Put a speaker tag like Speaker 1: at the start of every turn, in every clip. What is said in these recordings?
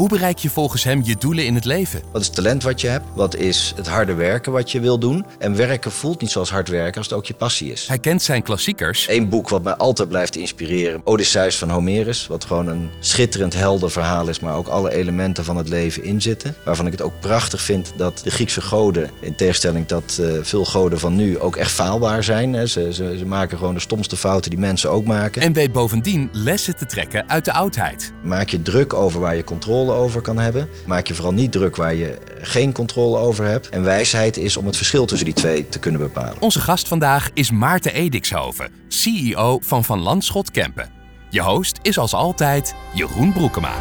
Speaker 1: Hoe bereik je volgens hem je doelen in het leven?
Speaker 2: Wat is het talent wat je hebt? Wat is het harde werken wat je wil doen? En werken voelt niet zoals hard werken als het ook je passie is.
Speaker 1: Hij kent zijn klassiekers.
Speaker 2: Eén boek wat mij altijd blijft inspireren. Odysseus van Homerus. Wat gewoon een schitterend heldenverhaal is. Maar ook alle elementen van het leven inzitten. Waarvan ik het ook prachtig vind dat de Griekse goden. In tegenstelling tot uh, veel goden van nu ook echt faalbaar zijn. Ze, ze, ze maken gewoon de stomste fouten die mensen ook maken.
Speaker 1: En weet bovendien lessen te trekken uit de oudheid.
Speaker 2: Maak je druk over waar je controle over kan hebben. Maak je vooral niet druk waar je geen controle over hebt. En wijsheid is om het verschil tussen die twee te kunnen bepalen.
Speaker 1: Onze gast vandaag is Maarten Edikshoven, CEO van Van Landschot Kempen. Je host is als altijd Jeroen Broekema.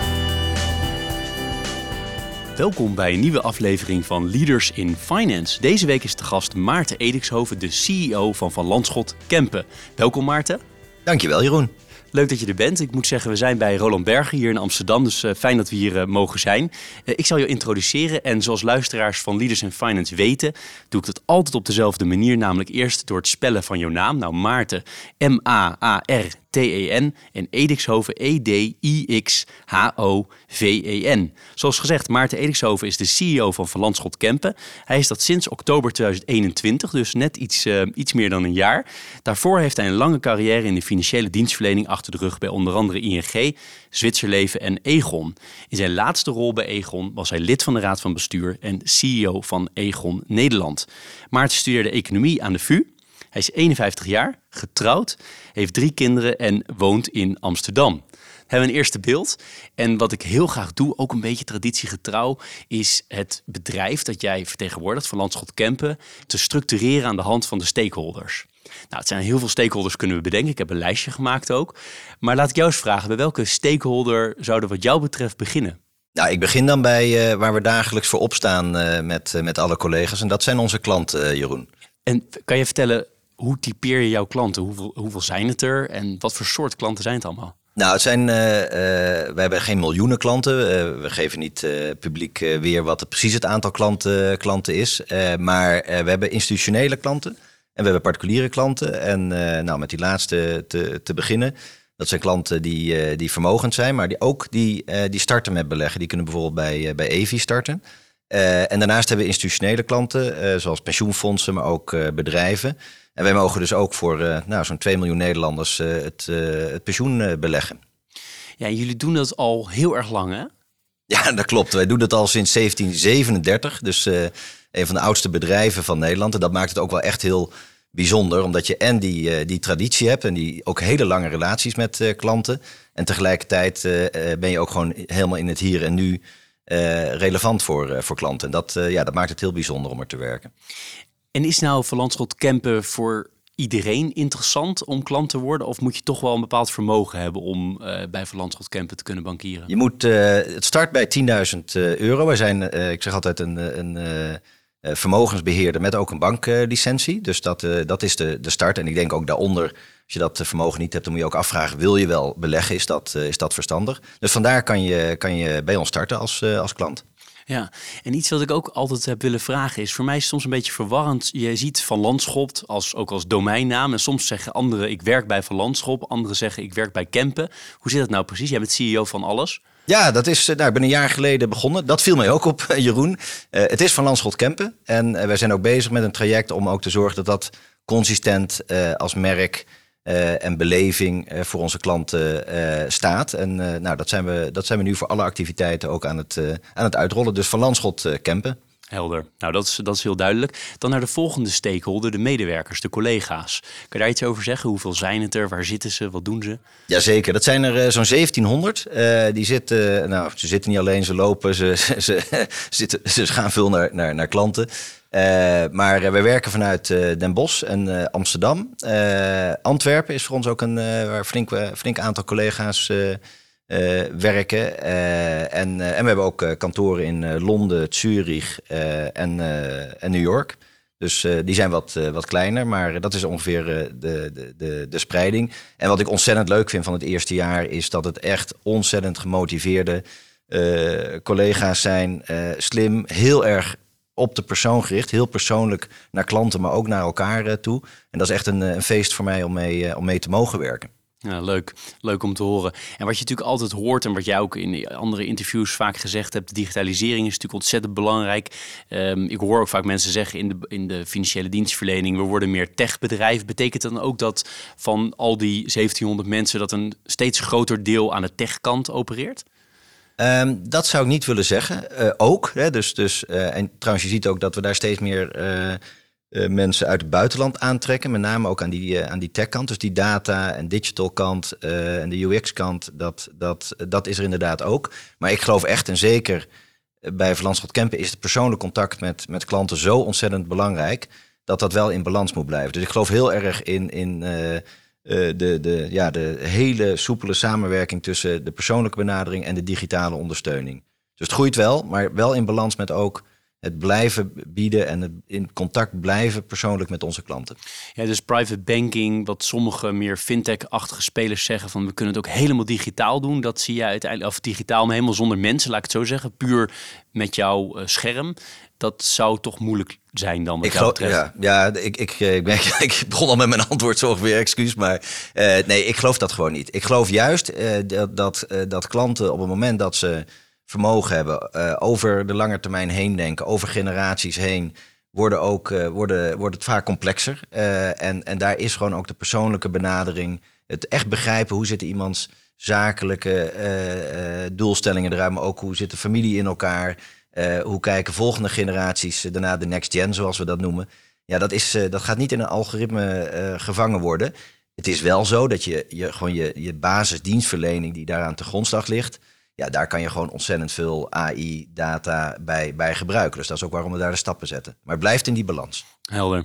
Speaker 3: Welkom bij een nieuwe aflevering van Leaders in Finance. Deze week is de gast Maarten Edikshoven, de CEO van Van Landschot Kempen. Welkom Maarten.
Speaker 2: Dankjewel Jeroen.
Speaker 3: Leuk dat je er bent. Ik moet zeggen, we zijn bij Roland Berger hier in Amsterdam. Dus uh, fijn dat we hier uh, mogen zijn. Uh, ik zal je introduceren. En zoals luisteraars van Leaders in Finance weten, doe ik dat altijd op dezelfde manier. Namelijk eerst door het spellen van jouw naam. Nou, Maarten, M-A-A-R. T-E-N en Edikshoven E-D-I-X-H-O-V-E-N. Zoals gezegd, Maarten Edikshoven is de CEO van Van Landschot Kempen. Hij is dat sinds oktober 2021, dus net iets, uh, iets meer dan een jaar. Daarvoor heeft hij een lange carrière in de financiële dienstverlening achter de rug bij onder andere ING, Zwitserleven en Egon. In zijn laatste rol bij Egon was hij lid van de Raad van Bestuur en CEO van Egon Nederland. Maarten studeerde economie aan de VU. Hij is 51 jaar, getrouwd, heeft drie kinderen en woont in Amsterdam. We hebben een eerste beeld. En wat ik heel graag doe, ook een beetje traditiegetrouw, is het bedrijf dat jij vertegenwoordigt van Landschot Kempen te structureren aan de hand van de stakeholders. Nou, het zijn heel veel stakeholders kunnen we bedenken. Ik heb een lijstje gemaakt ook. Maar laat ik jou eens vragen, bij welke stakeholder zouden wat jou betreft beginnen?
Speaker 2: Nou, ik begin dan bij uh, waar we dagelijks voor opstaan uh, met, uh, met alle collega's. En dat zijn onze klanten, Jeroen.
Speaker 3: En kan je vertellen, hoe typeer je jouw klanten? Hoeveel, hoeveel zijn het er en wat voor soort klanten zijn het allemaal?
Speaker 2: Nou, het zijn, uh, uh, we hebben geen miljoenen klanten. Uh, we geven niet publiek weer wat precies het aantal klanten, klanten is. maar we hebben institutionele klanten en we hebben particuliere klanten. En nou, met die laatste te, te beginnen. Dat zijn klanten die, die vermogend zijn, maar die ook die, die starten met beleggen. Die kunnen bijvoorbeeld bij, bij Evi starten. en daarnaast hebben we institutionele klanten, zoals pensioenfondsen, maar ook bedrijven. En wij mogen dus ook voor uh, nou, zo'n 2 miljoen Nederlanders uh, het, uh, het pensioen beleggen.
Speaker 3: Ja, jullie doen dat al heel erg lang, hè?
Speaker 2: Ja, dat klopt. Wij doen dat al sinds 1737. Dus een van de oudste bedrijven van Nederland. En dat maakt het ook wel echt heel bijzonder. Omdat je en die, die traditie hebt en die ook hele lange relaties met klanten. En tegelijkertijd ben je ook gewoon helemaal in het hier en nu relevant voor, voor klanten. En dat, ja, dat maakt het heel bijzonder om er te werken.
Speaker 3: En is nou Van Landschot Kempen voor iedereen interessant om klant te worden? Of moet je toch wel een bepaald vermogen hebben om uh, bij Van Landschot Kempen te kunnen bankieren?
Speaker 2: Je moet, uh, het start bij 10.000 uh, euro. Wij zijn, ik zeg altijd, een, een vermogensbeheerder met ook een banklicentie. dus dat, dat is de, de start. En ik denk ook daaronder, als je dat vermogen niet hebt, dan moet je ook afvragen, wil je wel beleggen? Is dat, is dat verstandig? Dus vandaar kan je, kan je bij ons starten als, als klant.
Speaker 3: Ja, en iets wat ik ook altijd heb willen vragen is, voor mij is soms een beetje verwarrend. Je ziet Van Landschot als, ook als domeinnaam en soms zeggen anderen ik werk bij Van Landschot, anderen zeggen ik werk bij Kempen. Hoe zit dat nou precies? Jij bent CEO van alles.
Speaker 2: Ja, dat is, nou, ik ben een jaar geleden begonnen. Dat viel mij ook op, Jeroen. Uh, het is van Landschot Kempen. En uh, wij zijn ook bezig met een traject om ook te zorgen dat dat consistent als merk uh, en beleving uh, voor onze klanten uh, staat. En nou, dat, zijn we, dat zijn we nu voor alle activiteiten ook aan het, aan het uitrollen. Dus van Landschot Kempen.
Speaker 3: Helder. Nou, dat is, dat is heel duidelijk. Dan naar de volgende stakeholder, de medewerkers, de collega's. Kan je daar iets over zeggen? Hoeveel zijn het er? Waar zitten ze? Wat doen ze?
Speaker 2: Jazeker, dat zijn er uh, zo'n 1700. Uh, die zitten, nou, ze zitten niet alleen, ze lopen, ze, ze, zitten, ze gaan veel naar, naar, naar klanten. Maar we werken vanuit Den Bosch en Amsterdam. Antwerpen is voor ons ook een waar flink, flink aantal collega's werken. en, en we hebben ook kantoren in Londen, Zurich en, en New York. Dus die zijn wat, wat kleiner, maar dat is ongeveer de, de, de, spreiding. En wat ik ontzettend leuk vind van het eerste jaar is dat het echt ontzettend gemotiveerde collega's zijn. slim, heel erg op de persoon gericht. Heel persoonlijk naar klanten, maar ook naar elkaar eh, toe. En dat is echt een, eh, een feest voor mij om mee, eh, om mee te mogen werken.
Speaker 3: Ja, leuk. Leuk om te horen. En wat je natuurlijk altijd hoort en wat jij ook in andere interviews vaak gezegd hebt, digitalisering is natuurlijk ontzettend belangrijk. Um, ik hoor ook vaak mensen zeggen in de, in de financiële dienstverlening, we worden meer techbedrijf. Betekent dan ook dat van al die 1700 mensen dat een steeds groter deel aan de techkant opereert?
Speaker 2: Ehm, dat zou ik niet willen zeggen. Uh, ook. Hè, dus, dus, uh, en trouwens, je ziet ook dat we daar steeds meer uh, mensen uit het buitenland aantrekken. Met name ook aan die, aan die tech-kant. Dus die data- en digital-kant en de UX-kant, dat, dat, dat is er inderdaad ook. Maar ik geloof echt en zeker bij Verlandschot Kempen is het persoonlijk contact met, met klanten zo ontzettend belangrijk. Dat dat wel in balans moet blijven. Dus ik geloof heel erg in. in eh, de, de, ja, de hele soepele samenwerking tussen de persoonlijke benadering en de digitale ondersteuning. Dus het groeit wel, maar wel in balans met ook het blijven bieden en het in contact blijven persoonlijk met onze klanten.
Speaker 3: Ja, dus private banking, wat sommige meer fintech-achtige spelers zeggen van we kunnen het ook helemaal digitaal doen. Dat zie je uiteindelijk, of digitaal, maar helemaal zonder mensen, laat ik het zo zeggen. Puur met jouw uh, scherm dat zou toch moeilijk zijn dan.
Speaker 2: Ik geloof, ja, ja ik, ik, eh, ik, ben, ik begon al met mijn antwoord zo weer excuus. Maar uh, nee, ik geloof dat gewoon niet. Ik geloof juist uh, dat, dat, uh, dat klanten op het moment dat ze vermogen hebben, over de lange termijn heen denken, over generaties heen, worden, ook, worden, wordt het vaak complexer. en, en daar is gewoon ook de persoonlijke benadering, het echt begrijpen hoe zit iemands zakelijke doelstellingen eruit, maar ook hoe zit de familie in elkaar. Hoe kijken volgende generaties daarna de next gen, zoals we dat noemen. Ja, dat, is, dat gaat niet in een algoritme gevangen worden. Het is wel zo dat je, je gewoon je, je basisdienstverlening die daaraan te grondslag ligt, ja, daar kan je gewoon ontzettend veel AI-data bij, bij gebruiken. Dus dat is ook waarom we daar de stappen zetten. Maar het blijft in die balans.
Speaker 3: Helder.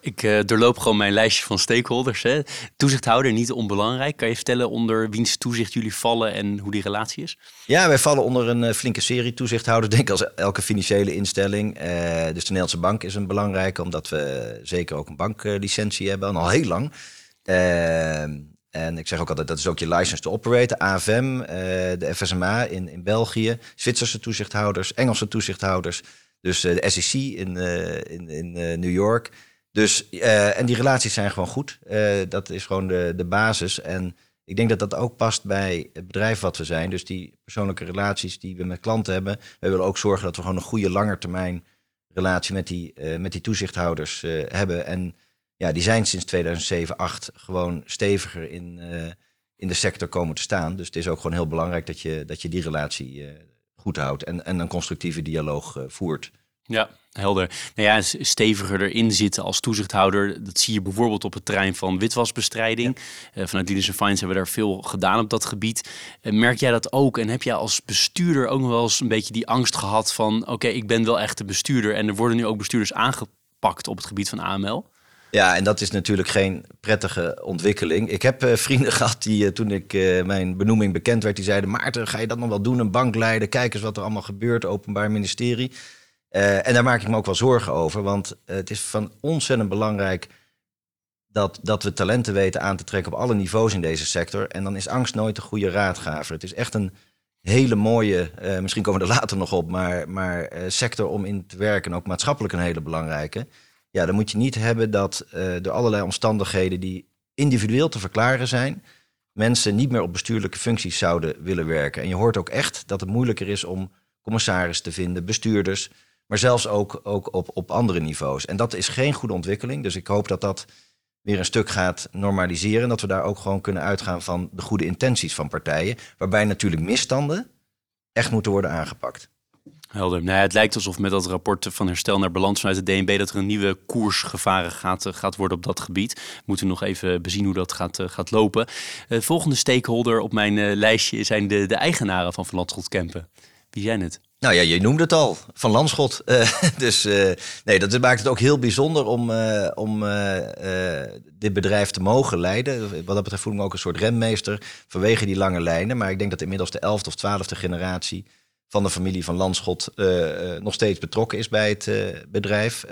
Speaker 3: Ik uh, doorloop gewoon mijn lijstje van stakeholders. Hè. Toezichthouder, niet onbelangrijk. Kan je vertellen onder wiens toezicht jullie vallen en hoe die relatie is?
Speaker 2: Ja, wij vallen onder een uh, flinke serie toezichthouders. Denk als elke financiële instelling. Uh, dus de Nederlandse Bank is een belangrijke, omdat we zeker ook een banklicentie hebben, al heel lang. En ik zeg ook altijd, dat is ook je license to operate, AFM, de FSMA in, in België, Zwitserse toezichthouders, Engelse toezichthouders. Dus uh, de SEC in, uh, in, in uh, New York. Dus, en die relaties zijn gewoon goed. dat is gewoon de, de basis. En ik denk dat dat ook past bij het bedrijf wat we zijn. Dus die persoonlijke relaties die we met klanten hebben. We willen ook zorgen dat we gewoon een goede langetermijn relatie met die, met die toezichthouders hebben. En ja, die zijn sinds 2007, 2008 gewoon steviger in, in de sector komen te staan. Dus het is ook gewoon heel belangrijk dat je, dat je die relatie goed houdt en, en een constructieve dialoog uh, voert.
Speaker 3: Ja, helder. Nou ja, steviger erin zitten als toezichthouder. Dat zie je bijvoorbeeld op het terrein van witwasbestrijding. Ja. Uh, vanuit Leaders Finance hebben we daar veel gedaan op dat gebied. Uh, merk jij dat ook? En heb jij als bestuurder ook nog wel eens een beetje die angst gehad van... oké, ik ben wel echt de bestuurder en er worden nu ook bestuurders aangepakt op het gebied van AML?
Speaker 2: Ja, en dat is natuurlijk geen prettige ontwikkeling. Ik heb uh, vrienden gehad die uh, toen ik uh, mijn benoeming bekend werd, die zeiden: Maarten, ga je dat nog wel doen? Een bank leiden, kijk eens wat er allemaal gebeurt, openbaar ministerie. en daar maak ik me ook wel zorgen over, want het is van ontzettend belangrijk dat, dat we talenten weten aan te trekken op alle niveaus in deze sector. En dan is angst nooit een goede raadgever. Het is echt een hele mooie, misschien komen we er later nog op, maar, maar sector om in te werken, ook maatschappelijk een hele belangrijke. Ja, dan moet je niet hebben dat uh, door allerlei omstandigheden die individueel te verklaren zijn, mensen niet meer op bestuurlijke functies zouden willen werken. En je hoort ook echt dat het moeilijker is om commissaris te vinden, bestuurders, maar zelfs ook, ook op, op andere niveaus. En dat is geen goede ontwikkeling. Dus ik hoop dat dat weer een stuk gaat normaliseren. Dat we daar ook gewoon kunnen uitgaan van de goede intenties van partijen. Waarbij natuurlijk misstanden echt moeten worden aangepakt.
Speaker 3: Helder. Nou het lijkt alsof met dat rapport van herstel naar balans vanuit de DNB dat er een nieuwe koers gevaren gaat, eh, gaat worden op dat gebied. We moeten nog even bezien hoe dat gaat, eh, gaat lopen. De volgende stakeholder op mijn lijstje zijn de, de eigenaren van Van Landschot Kempen. Wie zijn het?
Speaker 2: Nou ja, je noemde het al, van Landschot. Dus nee, dat maakt het ook heel bijzonder om, om dit bedrijf te mogen leiden. Wat dat betreft voel ik ook een soort remmeester vanwege die lange lijnen. Maar ik denk dat inmiddels de elfde of twaalfde generatie van de familie van Landschot nog steeds betrokken is bij het bedrijf.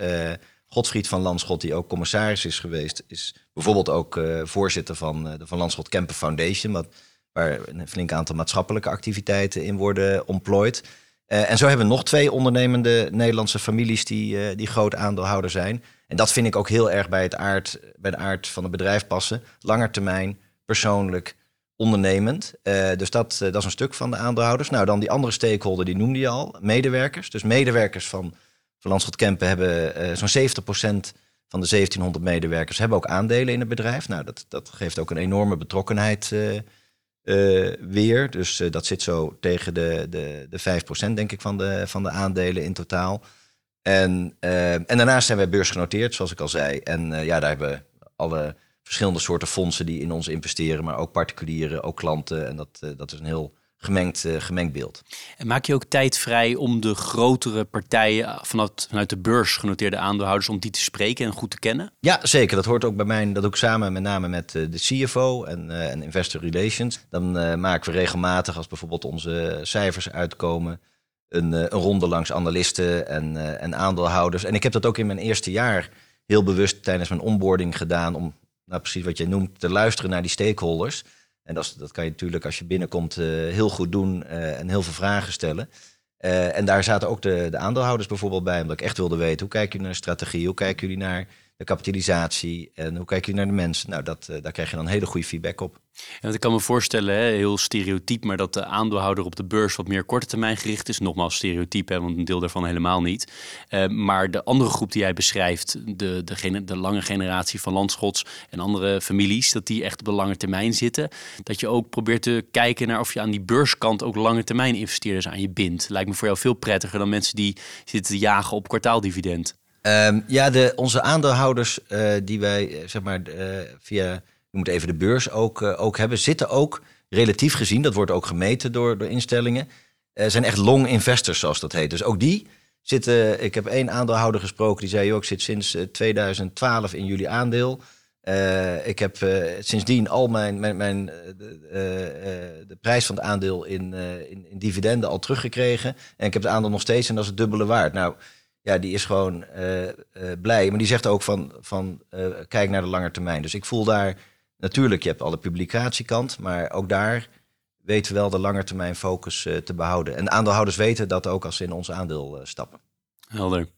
Speaker 2: Godfried van Landschot, die ook commissaris is geweest, is bijvoorbeeld ook voorzitter van de Van Landschot Kempen Foundation, wat, waar een flink aantal maatschappelijke activiteiten in worden ontplooid. En zo hebben we nog twee ondernemende Nederlandse families die, die groot aandeelhouder zijn. En dat vind ik ook heel erg bij, het aard, bij de aard van het bedrijf passen. Langetermijn, persoonlijk, ondernemend. Uh, dus dat, dat is een stuk van de aandeelhouders. Nou, dan die andere stakeholder, die noemde je al, medewerkers. Dus medewerkers van, van Landschot Kempen hebben zo'n 70% van de 1700 medewerkers hebben ook aandelen in het bedrijf. Nou, dat, dat geeft ook een enorme betrokkenheid weer. Dus dat zit zo tegen de, de, de 5% denk ik van de, van de aandelen in totaal. En, en daarnaast zijn wij beursgenoteerd, zoals ik al zei. En ja, daar hebben alle verschillende soorten fondsen die in ons investeren, maar ook particulieren, ook klanten. En dat, dat is een heel gemengd, uh, gemengd beeld.
Speaker 3: En maak je ook tijd vrij om de grotere partijen vanuit, vanuit de beurs genoteerde aandeelhouders om die te spreken en goed te kennen?
Speaker 2: Ja, zeker. Dat hoort ook bij mij. Dat doe ik samen met name met de CFO en, uh, en Investor Relations. Dan maken we regelmatig, als bijvoorbeeld onze cijfers uitkomen, een, een ronde langs analisten en, en aandeelhouders. En ik heb dat ook in mijn eerste jaar heel bewust tijdens mijn onboarding gedaan om, nou precies wat jij noemt, te luisteren naar die stakeholders. En dat, dat kan je natuurlijk als je binnenkomt uh, heel goed doen uh, en heel veel vragen stellen. Uh, en daar zaten ook de, de aandeelhouders bijvoorbeeld bij, omdat ik echt wilde weten hoe kijken jullie naar strategie, hoe kijken jullie naar de kapitalisatie en hoe kijken jullie naar de mensen. Nou, dat, daar krijg je dan hele goede feedback op.
Speaker 3: En ik kan me voorstellen, hè, heel stereotyp, maar dat de aandeelhouder op de beurs wat meer korte termijn gericht is. Nogmaals stereotyp, hè, want een deel daarvan helemaal niet. Uh, maar de andere groep die jij beschrijft, de, de, de lange generatie van landschots en andere families, dat die echt op de lange termijn zitten. Dat je ook probeert te kijken naar of je aan die beurskant ook lange termijn investeerders aan je bindt. Lijkt me voor jou veel prettiger dan mensen die zitten te jagen op kwartaaldividend.
Speaker 2: Um, ja, de, onze aandeelhouders uh, die wij zeg maar uh, via je moet even de beurs ook, ook hebben, zitten ook relatief gezien, dat wordt ook gemeten door, door instellingen, zijn echt long investors, zoals dat heet. Dus ook die zitten, ik heb één aandeelhouder gesproken, die zei, joh, ik zit sinds 2012 in jullie aandeel. Ik heb sindsdien al mijn, mijn, mijn de, de, prijs van het aandeel in, in, in, dividenden al teruggekregen. En ik heb het aandeel nog steeds en dat is het dubbele waard. Nou, ja, die is gewoon blij. Maar die zegt ook van, van kijk naar de lange termijn. Dus ik voel daar Natuurlijk, je hebt alle publicatiekant, maar ook daar weten we wel de langetermijn focus uh, te behouden. En aandeelhouders weten dat ook als ze in ons aandeel stappen.
Speaker 3: Helder.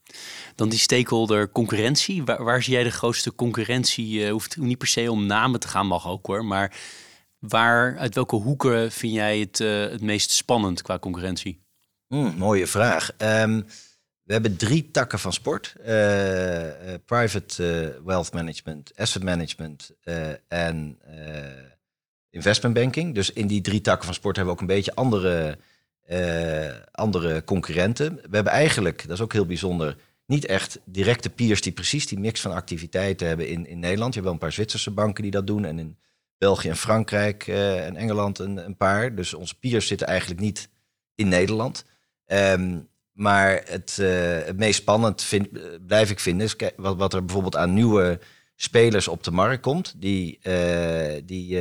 Speaker 3: Dan die stakeholder concurrentie. Waar, waar zie jij de grootste concurrentie? Hoeft niet per se om namen te gaan, mag ook hoor. Maar waar, uit welke hoeken vind jij het, het meest spannend qua concurrentie?
Speaker 2: Mm, mooie vraag. Um, we hebben drie takken van sport. Uh, uh, private uh, wealth management, asset management en investment banking. Dus in die drie takken van sport hebben we ook een beetje andere, andere concurrenten. We hebben eigenlijk, dat is ook heel bijzonder, niet echt directe peers die precies die mix van activiteiten hebben in, in Nederland. Je hebt wel een paar Zwitserse banken die dat doen en in België en Frankrijk en Engeland een, een, paar. Dus onze peers zitten eigenlijk niet in Nederland. Um, maar het, uh, het meest spannend vind, blijf ik vinden is wat, wat, er bijvoorbeeld aan nieuwe spelers op de markt komt. Die, uh, die,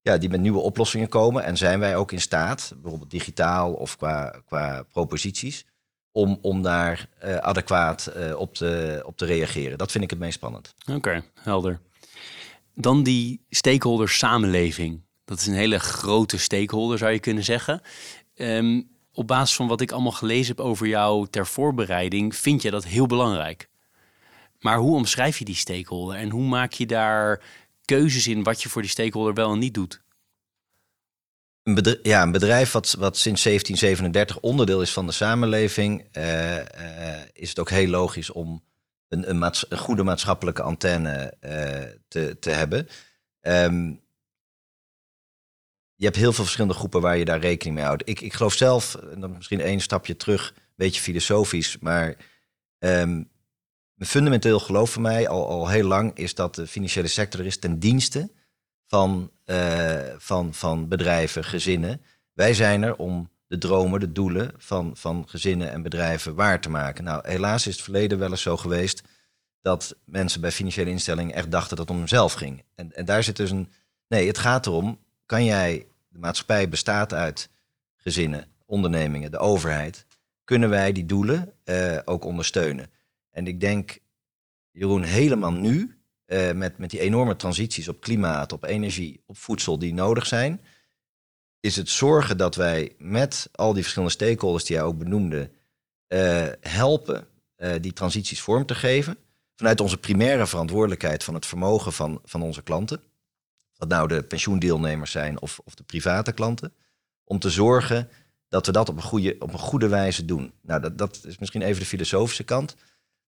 Speaker 2: ja, die met nieuwe oplossingen komen. En zijn wij ook in staat, bijvoorbeeld digitaal of qua, qua proposities, om, om daar adequaat op, te, op te reageren. Dat vind ik het meest spannend.
Speaker 3: Oké, helder. Dan die stakeholder samenleving. Dat is een hele grote stakeholder, zou je kunnen zeggen. Um, op basis van wat ik allemaal gelezen heb over jou ter voorbereiding, vind je dat heel belangrijk. Maar hoe omschrijf je die stakeholder en hoe maak je daar keuzes in wat je voor die stakeholder wel en niet doet?
Speaker 2: Een bedrijf, ja, een bedrijf wat, wat sinds 1737 onderdeel is van de samenleving, uh, uh, is het ook heel logisch om een, een, goede maatschappelijke antenne uh, te, te hebben. Um, je hebt heel veel verschillende groepen waar je daar rekening mee houdt. Ik, ik geloof zelf, en dan misschien één stapje terug, een beetje filosofisch, maar um, fundamenteel geloof van mij al, al heel lang is dat de financiële sector er is ten dienste van, uh, van, van bedrijven, gezinnen. Wij zijn er om de dromen, de doelen van, van gezinnen en bedrijven waar te maken. Nou, helaas is het verleden wel eens zo geweest dat mensen bij financiële instellingen echt dachten dat het om hemzelf ging. En, en daar zit dus een. Nee, het gaat erom: kan jij, de maatschappij bestaat uit gezinnen, ondernemingen, de overheid. Kunnen wij die doelen uh, ook ondersteunen? En ik denk, Jeroen, helemaal nu, uh, met, met die enorme transities op klimaat, op energie, op voedsel die nodig zijn, is het zorgen dat wij met al die verschillende stakeholders die jij ook benoemde, uh, helpen die transities vorm te geven vanuit onze primaire verantwoordelijkheid van het vermogen van, van onze klanten, wat nou de pensioendeelnemers zijn of, of de private klanten, om te zorgen dat we dat op een goede, op een goede wijze doen. Nou, dat, dat is misschien even de filosofische kant.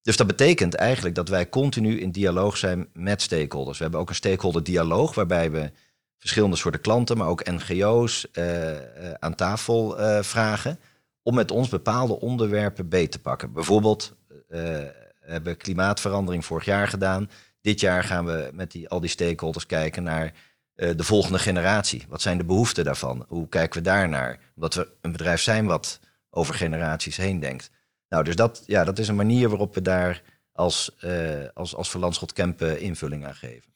Speaker 2: Dus dat betekent eigenlijk dat wij continu in dialoog zijn met stakeholders. We hebben ook een stakeholder dialoog waarbij we verschillende soorten klanten, maar ook NGO's uh, uh, aan tafel uh, vragen om met ons bepaalde onderwerpen beet te pakken. Bijvoorbeeld we hebben klimaatverandering vorig jaar gedaan. Dit jaar gaan we met die, al die stakeholders kijken naar uh, de volgende generatie. Wat zijn de behoeften daarvan? Hoe kijken we daarnaar? Omdat we een bedrijf zijn wat over generaties heen denkt. Nou, dus dat, ja, dat is een manier waarop we daar als, uh, als, als Verlandschot Kempen invulling aan geven.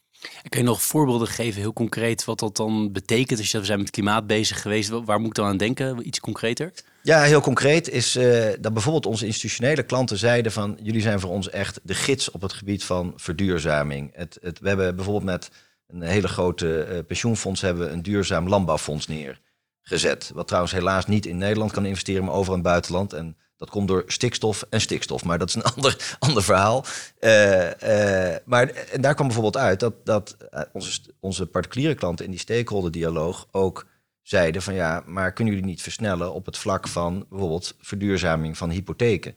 Speaker 3: Kun je nog voorbeelden geven, heel concreet, wat dat dan betekent? Als je we zijn met klimaat bezig geweest, waar moet ik dan aan denken? Iets concreter?
Speaker 2: Ja, heel concreet is uh, dat bijvoorbeeld onze institutionele klanten zeiden van jullie zijn voor ons echt de gids op het gebied van verduurzaming. Het, het, we hebben bijvoorbeeld met een hele grote uh, pensioenfonds hebben we een duurzaam landbouwfonds neergezet. Wat trouwens helaas niet in Nederland kan investeren, maar over in het buitenland. En dat komt door stikstof en stikstof, maar dat is een ander, ander verhaal. Uh, uh, maar en daar kwam bijvoorbeeld uit dat, dat onze, onze particuliere klanten in die stakeholder dialoog ook zeiden van ja, maar kunnen jullie niet versnellen op het vlak van bijvoorbeeld verduurzaming van hypotheken?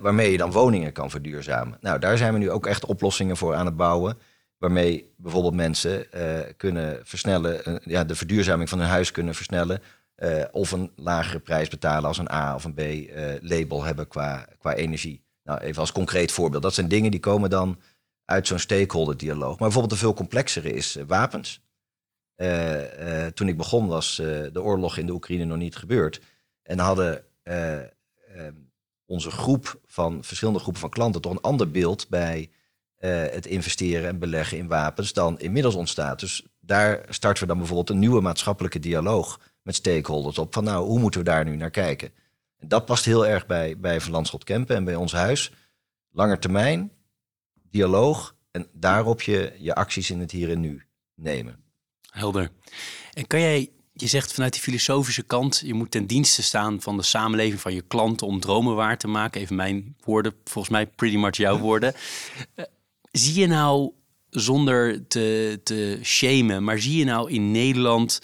Speaker 2: Waarmee je dan woningen kan verduurzamen. Nou, daar zijn we nu ook echt oplossingen voor aan het bouwen. Waarmee bijvoorbeeld mensen kunnen versnellen, ja, de verduurzaming van hun huis kunnen versnellen. Of een lagere prijs betalen als een A of een B label hebben qua, qua energie. Nou, even als concreet voorbeeld. Dat zijn dingen die komen dan uit zo'n stakeholder dialoog. Maar bijvoorbeeld een veel complexere is wapens. Uh, uh, toen ik begon was de oorlog in de Oekraïne nog niet gebeurd. En hadden onze groep van verschillende groepen van klanten toch een ander beeld bij het investeren en beleggen in wapens dan inmiddels ontstaat. Dus daar starten we dan bijvoorbeeld een nieuwe maatschappelijke dialoog met stakeholders op. Van nou, hoe moeten we daar nu naar kijken? En dat past heel erg bij, bij Van Landschot Kempen en bij ons huis. Langer termijn, dialoog en daarop je, je acties in het hier en nu nemen.
Speaker 3: Helder. En kan jij, je zegt vanuit die filosofische kant, je moet ten dienste staan van de samenleving, van je klanten om dromen waar te maken. Even mijn woorden, volgens mij pretty much jouw woorden. Uh, zie je nou, zonder te, te shamen, maar zie je nou in Nederland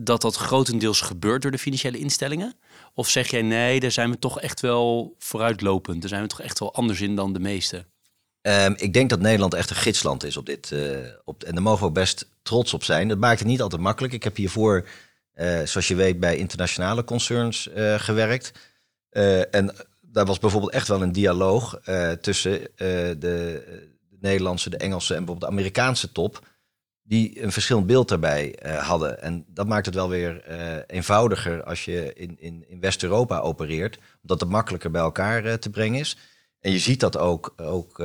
Speaker 3: dat dat grotendeels gebeurt door de financiële instellingen? Of zeg jij nee, daar zijn we toch echt wel vooruitlopend, daar zijn we toch echt wel anders in dan de meeste?
Speaker 2: Um, ik denk dat Nederland echt een gidsland is op dit. Uh, op, en daar mogen we ook best trots op zijn. Dat maakt het niet altijd makkelijk. Ik heb hiervoor, uh, zoals je weet, bij internationale concerns uh, gewerkt. en daar was bijvoorbeeld echt wel een dialoog tussen de, de, Nederlandse, de Engelse en bijvoorbeeld de Amerikaanse top. Die een verschillend beeld daarbij hadden. En dat maakt het wel weer eenvoudiger als je in, in, in West-Europa opereert. Omdat het makkelijker bij elkaar te brengen is. En je ziet dat ook, ook,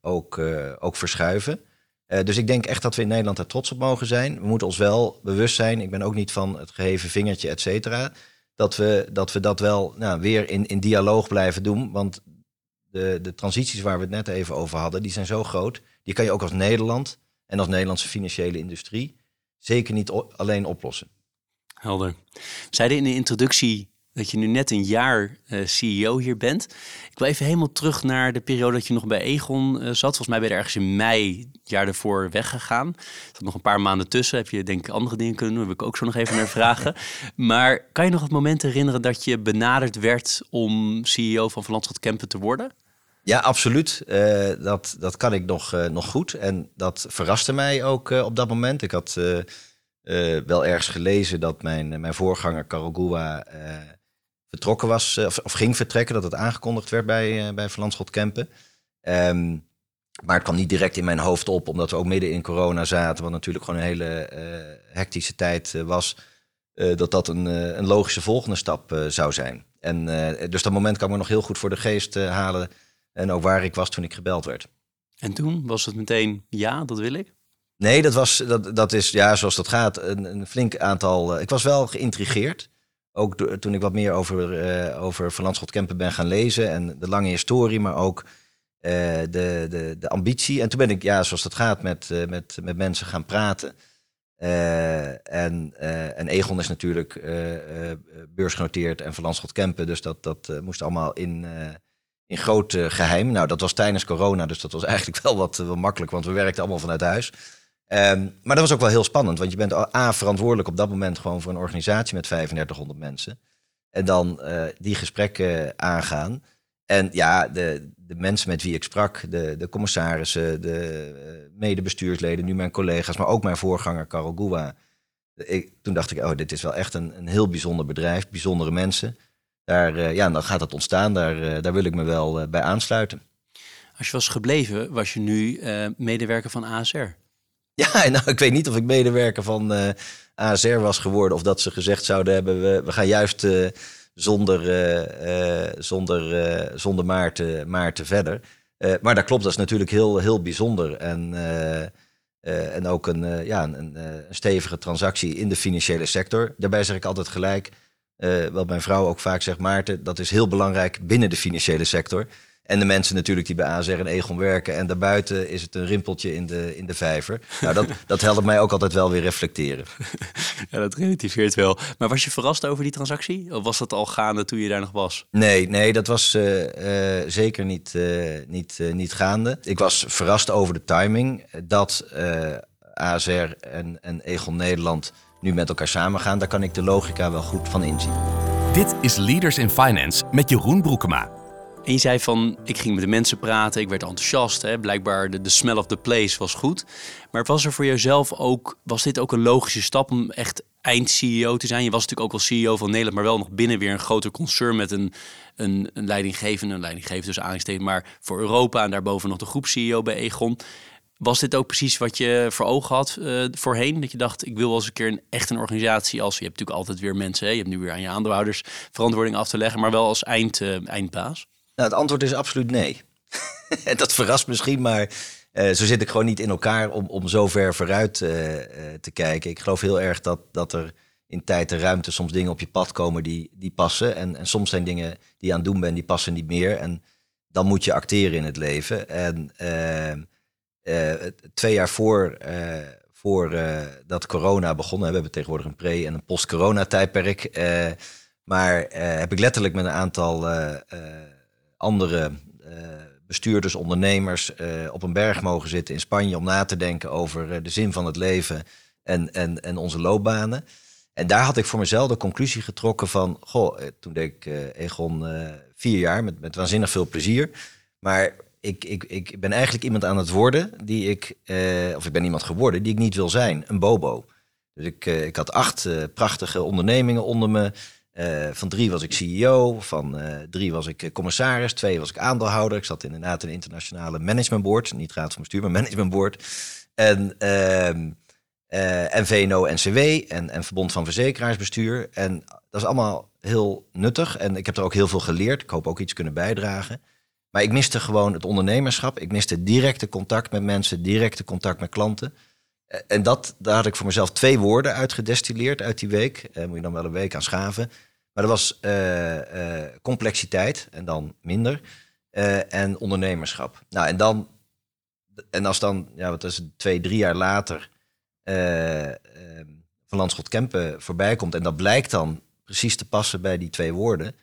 Speaker 2: ook, ook verschuiven. Dus ik denk echt dat we in Nederland er trots op mogen zijn. We moeten ons wel bewust zijn, ik ben ook niet van het geheven vingertje, et cetera. Dat we, dat we dat wel nou, weer in, in dialoog blijven doen. Want de, de transities waar we het net even over hadden, die zijn zo groot. Die kan je ook als Nederland en als Nederlandse financiële industrie zeker niet alleen oplossen.
Speaker 3: Helder. We zeiden in de introductie dat je nu net een jaar uh, CEO hier bent. Ik wil even helemaal terug naar de periode dat je nog bij Egon uh, zat. Volgens mij ben je ergens in mei jaar ervoor weggegaan. Er zat nog een paar maanden tussen. Heb je denk ik andere dingen kunnen doen? Daar wil ik ook zo nog even naar vragen. Maar kan je nog het moment herinneren dat je benaderd werd om CEO van Van Landschot Kempen te worden?
Speaker 2: Ja, absoluut. Uh, dat, dat kan ik nog, nog goed. En dat verraste mij ook op dat moment. Ik had... wel ergens gelezen dat mijn, mijn voorganger Karel Goua vertrokken was, eh, of, of, ging vertrekken, dat het aangekondigd werd bij, bij Verlandschot Kempen. Um, maar het kwam niet direct in mijn hoofd op, omdat we ook midden in corona zaten, wat natuurlijk gewoon een hele hectische tijd was. dat dat een, een logische volgende stap zou zijn. En dus dat moment kan ik me nog heel goed voor de geest halen. En ook waar ik was toen ik gebeld werd.
Speaker 3: En toen was het meteen ja, dat wil ik?
Speaker 2: Nee, dat, was, dat, dat is ja, zoals dat gaat, een, een flink aantal. ik was wel geïntrigeerd. Ook toen ik wat meer over, uh, over Van Landschot Kempen ben gaan lezen. En de lange historie, maar ook de, de, de ambitie. En toen ben ik, ja, zoals dat gaat, met, met, met mensen gaan praten. en, en Egon is natuurlijk beursgenoteerd en Van Landschot Kempen. Dus dat, dat moest allemaal in in groot geheim. Nou, dat was tijdens corona, dus dat was eigenlijk wel wat wel makkelijk, want we werkten allemaal vanuit huis. Um, maar dat was ook wel heel spannend, want je bent A, verantwoordelijk op dat moment gewoon voor een organisatie met 3500 mensen. En dan uh, die gesprekken aangaan. En ja, de, de mensen met wie ik sprak, de, de commissarissen, de medebestuursleden, nu mijn collega's, maar ook mijn voorganger Karel Goua. Ik, toen dacht ik, oh, dit is wel echt een, een heel bijzonder bedrijf, bijzondere mensen. Daar, uh, ja, dan gaat het ontstaan, daar, daar wil ik me wel bij aansluiten.
Speaker 3: Als je was gebleven, was je nu medewerker van ASR.
Speaker 2: Ja, nou, ik weet niet of ik medewerker van uh, eh, ASR was geworden of dat ze gezegd zouden hebben, we, we gaan juist uh, zonder, zonder, zonder Maarten, Maarten verder. maar dat klopt, dat is natuurlijk heel, heel bijzonder. En, en ook een, ja, een, een, stevige transactie in de financiële sector. Daarbij zeg ik altijd gelijk, wat mijn vrouw ook vaak zegt, Maarten, dat is heel belangrijk binnen de financiële sector. En de mensen natuurlijk die bij ASR en Egon werken. En daarbuiten is het een rimpeltje in de, in de vijver. Nou, dat, dat helpt mij ook altijd wel weer reflecteren.
Speaker 3: Ja, dat relativeert wel. Maar was je verrast over die transactie? Of was dat al gaande toen je daar nog was?
Speaker 2: Nee, nee dat was uh, uh, zeker niet, uh, niet, niet gaande. Ik was verrast over de timing. Dat ASR en, en Egon Nederland nu met elkaar samengaan. Daar kan ik de logica wel goed van inzien.
Speaker 1: Dit is Leaders in Finance met Jeroen Broekema.
Speaker 3: En je zei van, ik ging met de mensen praten, ik werd enthousiast. Hè? Blijkbaar de, de smell of the place was goed. Maar was er voor jezelf ook, was dit ook een logische stap om echt eind-CEO te zijn? Je was natuurlijk ook wel CEO van Nederland, maar wel nog binnen weer een groter concern met een, een, een leidinggevende, een leidinggevende dus aangestekend, maar voor Europa en daarboven nog de groep-CEO bij Egon. Was dit ook precies wat je voor ogen had uh, voorheen? Dat je dacht, ik wil wel eens een keer echt een organisatie als... Je hebt natuurlijk altijd weer mensen, hè? je hebt nu weer aan je aandeelhouders verantwoording af te leggen... maar wel als eind, uh, eindbaas?
Speaker 2: Nou, het antwoord is absoluut nee. dat verrast misschien, maar uh, zo zit ik gewoon niet in elkaar om, om zo ver vooruit te kijken. Ik geloof heel erg dat, dat er in tijd en ruimte soms dingen op je pad komen die, die passen. En, en soms zijn dingen die je aan het doen bent, die passen niet meer. En dan moet je acteren in het leven. En ehm, twee jaar voor, voor dat corona begon, we hebben tegenwoordig een pre- en een post-corona tijdperk. maar heb ik letterlijk met een aantal andere bestuurders, ondernemers op een berg mogen zitten in Spanje om na te denken over de zin van het leven en, en, en onze loopbanen. En daar had ik voor mezelf de conclusie getrokken van, goh, toen deed ik Egon vier jaar met, met waanzinnig veel plezier. Maar ik, ik, ik ben eigenlijk iemand aan het worden die ik, of ik ben iemand geworden die ik niet wil zijn, een bobo. Dus ik, ik had acht prachtige ondernemingen onder me. Van drie was ik CEO, van drie was ik commissaris, twee was ik aandeelhouder. Ik zat inderdaad in een internationale managementboard, niet raad van bestuur, maar managementboard. En, uh, en VNO-NCW en, en Verbond van Verzekeraarsbestuur. En dat is allemaal heel nuttig en ik heb er ook heel veel geleerd. Ik hoop ook iets kunnen bijdragen. Maar ik miste gewoon het ondernemerschap. Ik miste directe contact met mensen, directe contact met klanten. En dat, daar had ik voor mezelf twee woorden uitgedestilleerd uit die week. Uh, moet je dan wel een week aan schaven. Maar dat was uh, complexiteit en dan minder. en ondernemerschap. Nou, en dan, en als dan, ja, wat is het, twee, drie jaar later van Landschot Kempen voorbij komt. En dat blijkt dan precies te passen bij die twee woorden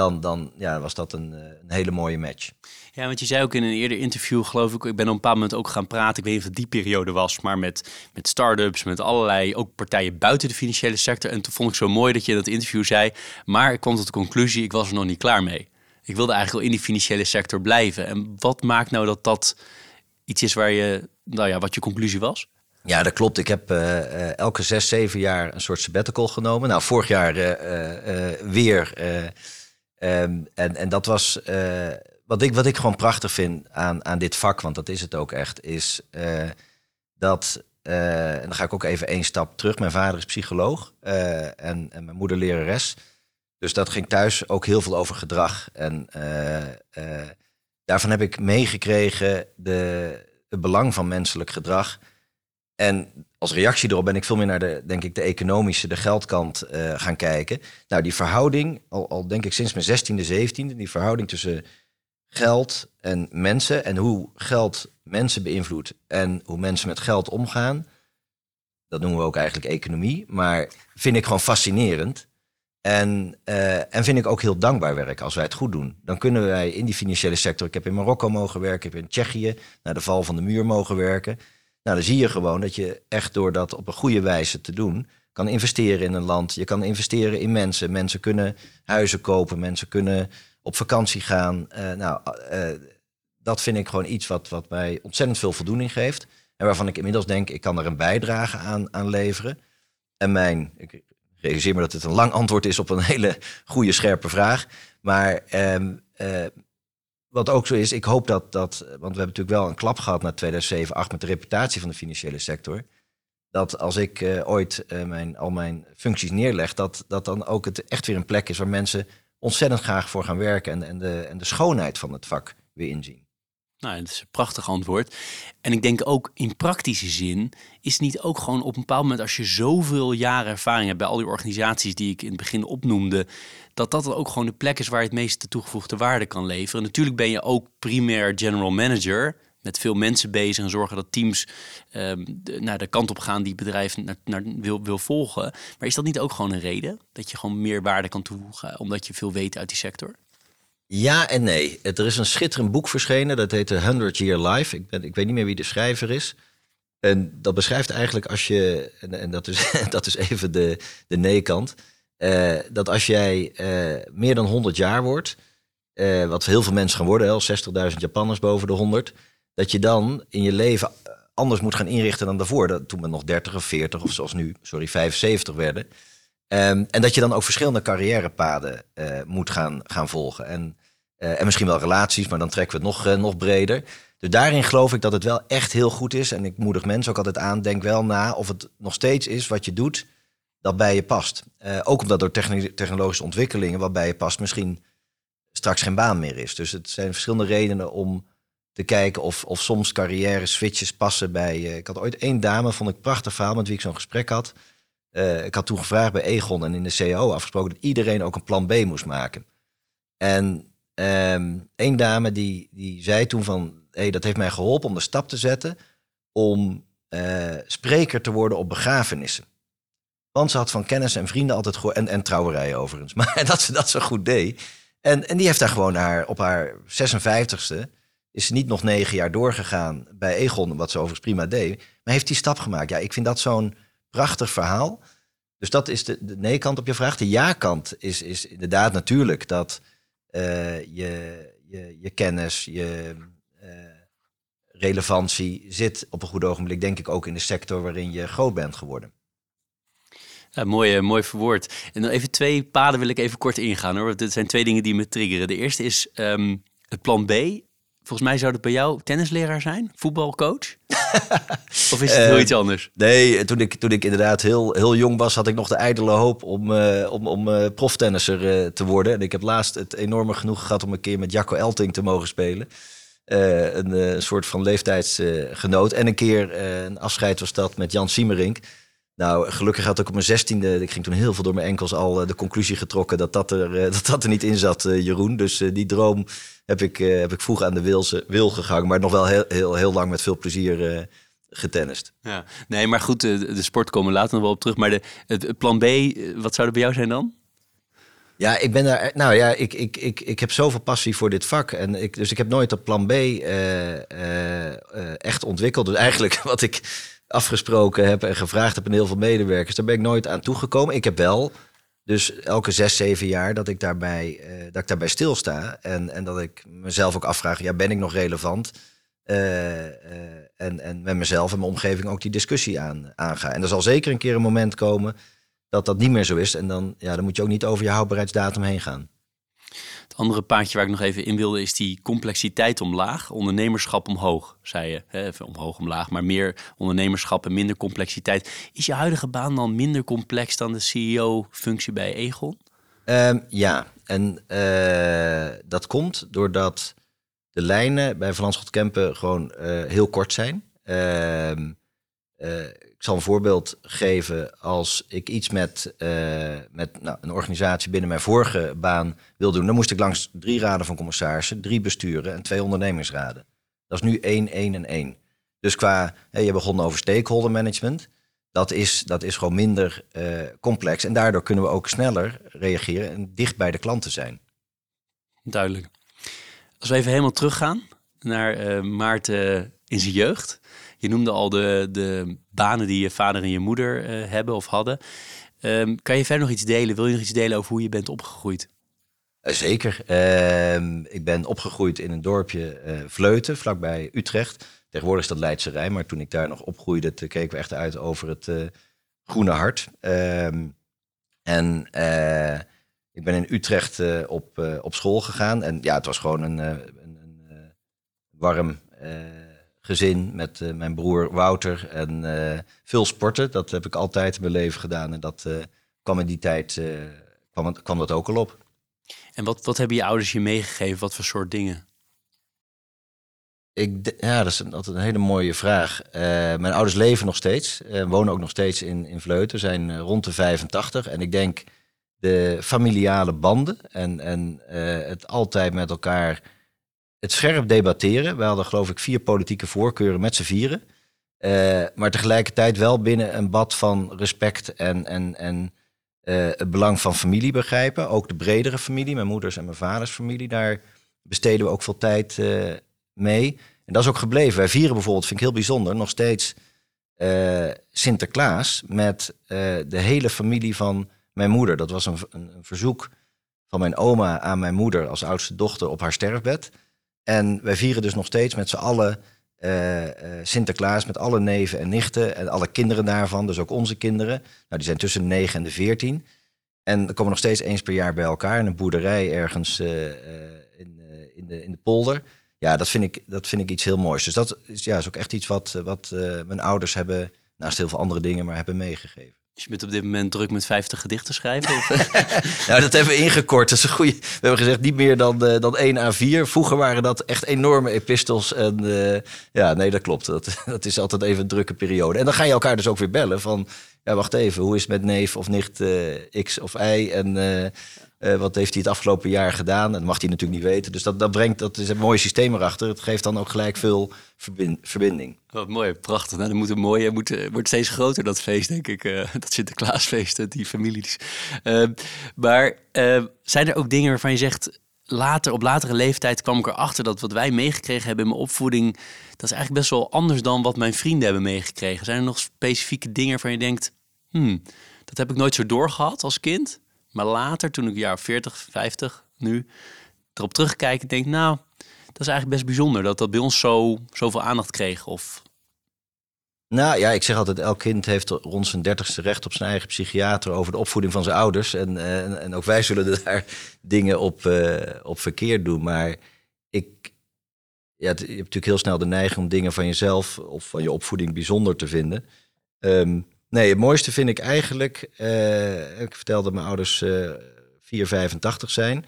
Speaker 2: dan, dan ja, was dat een, een, hele mooie match.
Speaker 3: Ja, want je zei ook in een eerder interview, geloof ik, ik ben op een bepaald moment ook gaan praten, ik weet niet of het die periode was, maar met, met start-ups, met allerlei ook partijen buiten de financiële sector. En toen vond ik zo mooi dat je in dat interview zei, maar ik kwam tot de conclusie, ik was er nog niet klaar mee. Ik wilde eigenlijk wel in die financiële sector blijven. En wat maakt nou dat dat iets is waar je, nou ja, wat je conclusie was?
Speaker 2: Ja, dat klopt. Ik heb uh, elke zes, zeven jaar een soort sabbatical genomen. Nou, vorig jaar uh, weer Um, en, en dat was uh, wat, ik, wat ik gewoon prachtig vind aan, aan dit vak, want dat is het ook echt, is uh, dat en dan ga ik ook even één stap terug. Mijn vader is psycholoog en, en, mijn moeder lerares. Dus dat ging thuis ook heel veel over gedrag. En daarvan heb ik meegekregen de, het belang van menselijk gedrag. En als reactie erop ben ik veel meer naar de, denk ik, de economische, de geldkant uh, gaan kijken. Nou, die verhouding, al, denk ik sinds mijn 16e, 17e, die verhouding tussen geld en mensen en hoe geld mensen beïnvloedt en hoe mensen met geld omgaan, dat noemen we ook eigenlijk economie, maar vind ik gewoon fascinerend. En, uh, en vind ik ook heel dankbaar werk als wij het goed doen. Dan kunnen wij in die financiële sector, ik heb in Marokko mogen werken, ik heb in Tsjechië naar de val van de muur mogen werken. Nou, dan zie je gewoon dat je echt door dat op een goede wijze te doen, kan investeren in een land. Je kan investeren in mensen. Mensen kunnen huizen kopen, mensen kunnen op vakantie gaan. Uh, nou, uh, dat vind ik gewoon iets wat, wat mij ontzettend veel voldoening geeft. En waarvan ik inmiddels denk, ik kan er een bijdrage aan, aan leveren. En mijn, ik realiseer me dat het een lang antwoord is op een hele goede, scherpe vraag. Maar um, uh, wat ook zo is, ik hoop dat, dat, want we hebben natuurlijk wel een klap gehad na 2007, 8 met de reputatie van de financiële sector. Dat als ik uh, ooit uh, mijn, al mijn functies neerleg, dat, dat dan ook het echt weer een plek is waar mensen ontzettend graag voor gaan werken en, en, de, en de schoonheid van het vak weer inzien.
Speaker 3: Nou, dat is een prachtig antwoord. En ik denk ook in praktische zin is het niet ook gewoon op een bepaald moment als je zoveel jaren ervaring hebt bij al die organisaties die ik in het begin opnoemde, dat dat ook gewoon de plek is waar je het meeste toegevoegde waarde kan leveren. Natuurlijk ben je ook primair general manager, met veel mensen bezig en zorgen dat teams de, naar de kant op gaan die het bedrijf naar, wil, wil volgen. Maar is dat niet ook gewoon een reden dat je gewoon meer waarde kan toevoegen omdat je veel weet uit die sector?
Speaker 2: Ja en nee. Er is een schitterend boek verschenen, dat heet The 100 Year Life. Ik, ben, ik weet niet meer wie de schrijver is. En dat beschrijft eigenlijk als je, en, dat, is, dat is even de, de nee-kant, uh, dat als jij uh, meer dan 100 jaar wordt, uh, wat heel veel mensen gaan worden, al 60.000 Japanners boven de 100, dat je dan in je leven anders moet gaan inrichten dan daarvoor. Dat, toen we nog 30 of 40 of zoals nu, sorry, 75 werden. Um, en dat je dan ook verschillende carrièrepaden moet gaan, gaan volgen. En en misschien wel relaties, maar dan trekken we het nog, uh, nog breder. Dus daarin geloof ik dat het wel echt heel goed is. En ik moedig mensen ook altijd aan, denk wel na of het nog steeds is wat je doet, dat bij je past. Uh, ook omdat door technologische ontwikkelingen wat bij je past misschien straks geen baan meer is. Dus het zijn verschillende redenen om te kijken of, of soms carrière switches passen bij... ik had ooit één dame, vond ik een prachtig verhaal, met wie ik zo'n gesprek had. ik had toen gevraagd bij Egon en in de CAO afgesproken dat iedereen ook een plan B moest maken. En Um, een dame die, die zei toen van, hey, dat heeft mij geholpen om de stap te zetten om uh, spreker te worden op begrafenissen. Want ze had van kennis en vrienden altijd gehoord, en, en trouwerijen overigens, maar dat ze dat zo goed deed. En, en die heeft daar gewoon haar, op haar 56ste, is ze niet nog negen jaar doorgegaan bij Egon, wat ze overigens prima deed, maar heeft die stap gemaakt. Ja, ik vind dat zo'n prachtig verhaal. Dus dat is de, de nee-kant op je vraag. De ja-kant is, is inderdaad natuurlijk dat uh, je, je, kennis, je uh, relevantie zit op een goed ogenblik, denk ik, ook in de sector waarin je groot bent geworden.
Speaker 3: Ja, mooi, uh, mooi verwoord. En dan even twee paden wil ik even kort ingaan hoor. Dit zijn twee dingen die me triggeren. De eerste is um, het plan B Volgens mij zou het bij jou tennisleraar zijn, voetbalcoach? of is het heel uh, iets anders?
Speaker 2: Nee, toen ik, toen ik inderdaad heel, heel jong was, had ik nog de ijdele hoop om, uh, om, om uh, proftennisser te worden. En ik heb laatst het enorme genoeg gehad om een keer met Jacco Elting te mogen spelen. Een, een, soort van leeftijdsgenoot. en een keer een afscheid was dat met Jan Siemerink. Nou, gelukkig had ik op mijn zestiende, ik ging toen heel veel door mijn enkels al de conclusie getrokken dat dat er, dat dat er niet in zat, Jeroen. Dus die droom heb ik, heb ik vroeg aan de wilse, wil gegaan, maar nog wel heel, heel, heel lang met veel plezier getennist.
Speaker 3: Ja, nee, maar goed, de, de sport komen later nog wel op terug. Maar de, het plan B, eh, wat zou er bij jou zijn dan?
Speaker 2: Ja, ik ben daar. Nou ja, ik, ik, ik, ik heb zoveel passie voor dit vak. En ik, dus ik heb nooit dat plan B uh, uh, echt ontwikkeld. Dus eigenlijk wat ik afgesproken heb en gevraagd heb aan heel veel medewerkers, daar ben ik nooit aan toegekomen. Ik heb wel dus elke zes, zeven jaar dat ik daarbij, uh, dat ik daarbij stilsta. En, en dat ik mezelf ook afvraag, ja, ben ik nog relevant? Uh, uh, en, en met mezelf en mijn omgeving ook die discussie aan, aanga. En er zal zeker een keer een moment komen dat dat niet meer zo is. En dan, ja, dan moet je ook niet over je houdbaarheidsdatum heen gaan.
Speaker 3: Andere paadje waar ik nog even in wilde is die complexiteit omlaag, ondernemerschap omhoog, zei je. Even omhoog omlaag, maar meer ondernemerschap en minder complexiteit. Is je huidige baan dan minder complex dan de CEO-functie bij Egon?
Speaker 2: Um, ja, en uh, dat komt doordat de lijnen bij Van Landschot Kempen gewoon uh, heel kort zijn. Uh, ik zal een voorbeeld geven. Als ik iets met, met nou, een organisatie binnen mijn vorige baan wil doen, dan moest ik langs drie raden van commissarissen, drie besturen en twee ondernemingsraden. Dat is nu één, één en één. Dus qua, je begon over stakeholder management dat is, dat is gewoon minder uh, complex. En daardoor kunnen we ook sneller reageren en dicht bij de klanten zijn.
Speaker 3: Duidelijk. Als we even helemaal teruggaan naar uh, Maarten in zijn jeugd. Je noemde al de, de banen die je vader en je moeder uh, hebben of hadden. Um, kan je verder nog iets delen? Wil je nog iets delen over hoe je bent opgegroeid?
Speaker 2: Zeker. Ehm, ik ben opgegroeid in een dorpje Vleuten, vlakbij Utrecht. Tegenwoordig is dat Leidse Rijn, maar toen ik daar nog opgroeide, keken we echt uit over het uh, groene hart. Ehm, en uh, ik ben in Utrecht uh, op, op school gegaan. En ja, het was gewoon een, een, een warm gezin met mijn broer Wouter. En veel sporten, dat heb ik altijd in mijn leven gedaan. En dat kwam in die tijd kwam, kwam dat ook al op.
Speaker 3: En wat, wat hebben je ouders je meegegeven? Wat voor soort dingen?
Speaker 2: Ik, ja, dat is altijd een hele mooie vraag. Mijn ouders leven nog steeds, wonen ook nog steeds in, in Vleuten, zijn rond de 85. En ik denk de familiale banden en, en het altijd met elkaar, het scherp debatteren. We hadden geloof ik vier politieke voorkeuren met z'n vieren. maar tegelijkertijd wel binnen een bad van respect en, en, en het belang van familie begrijpen. Ook de bredere familie, mijn moeders en mijn vaders familie. Daar besteden we ook veel tijd mee. En dat is ook gebleven. Wij vieren bijvoorbeeld, vind ik heel bijzonder, nog steeds Sinterklaas met de hele familie van mijn moeder. Dat was een, een, verzoek van mijn oma aan mijn moeder als oudste dochter op haar sterfbed. En wij vieren dus nog steeds met z'n allen uh, Sinterklaas met alle neven en nichten en alle kinderen daarvan, dus ook onze kinderen. Nou, die zijn tussen de 9 en de 14. En dan komen nog steeds eens per jaar bij elkaar in een boerderij ergens in, in, de, in de polder ja, dat vind, ik, dat vind ik iets heel moois. Dus dat is, ja, is ook echt iets wat, eh, wat mijn ouders hebben, naast heel veel andere dingen, maar hebben meegegeven.
Speaker 3: Je bent op dit moment druk met 50 gedichten schrijven?
Speaker 2: Nou, dat hebben we ingekort. Dat is een goede. We hebben gezegd niet meer dan, uh, dan 1 A4. Vroeger waren dat echt enorme epistels. En uh, ja, nee, dat klopt. Dat, dat is altijd even een drukke periode. En dan ga je elkaar dus ook weer bellen van... Ja, wacht even, hoe is het met neef of nicht uh, X of Y? En uh, wat heeft hij het afgelopen jaar gedaan? Dat mag hij natuurlijk niet weten. Dus dat, dat brengt, dat is een mooi systeem erachter. Het geeft dan ook gelijk veel verbind, verbinding.
Speaker 3: Wat mooi, prachtig. Nou, dan moet een mooie, moet, eh, wordt steeds groter dat feest, denk ik. Uh, dat Sinterklaasfeest, die families. Maar zijn er ook dingen waarvan je zegt... Later, op latere leeftijd kwam ik erachter dat wat wij meegekregen hebben in mijn opvoeding... dat is eigenlijk best wel anders dan wat mijn vrienden hebben meegekregen. Zijn er nog specifieke dingen waarvan je denkt... Hmm, dat heb ik nooit zo doorgehad als kind... Maar later, toen ik jaar 40, 50, nu erop terugkijk, denk ik, nou, dat is eigenlijk best bijzonder dat dat bij ons zo zoveel aandacht kreeg. Of...
Speaker 2: Nou ja, ik zeg altijd, elk kind heeft rond zijn dertigste recht op zijn eigen psychiater over de opvoeding van zijn ouders. En, en, en ook wij zullen daar dingen op, uh, op verkeerd doen. Maar ik, ja, je hebt natuurlijk heel snel de neiging om dingen van jezelf of van je opvoeding bijzonder te vinden. Um, Nee, het mooiste vind ik eigenlijk, uh, ik vertelde dat mijn ouders uh, 485 zijn,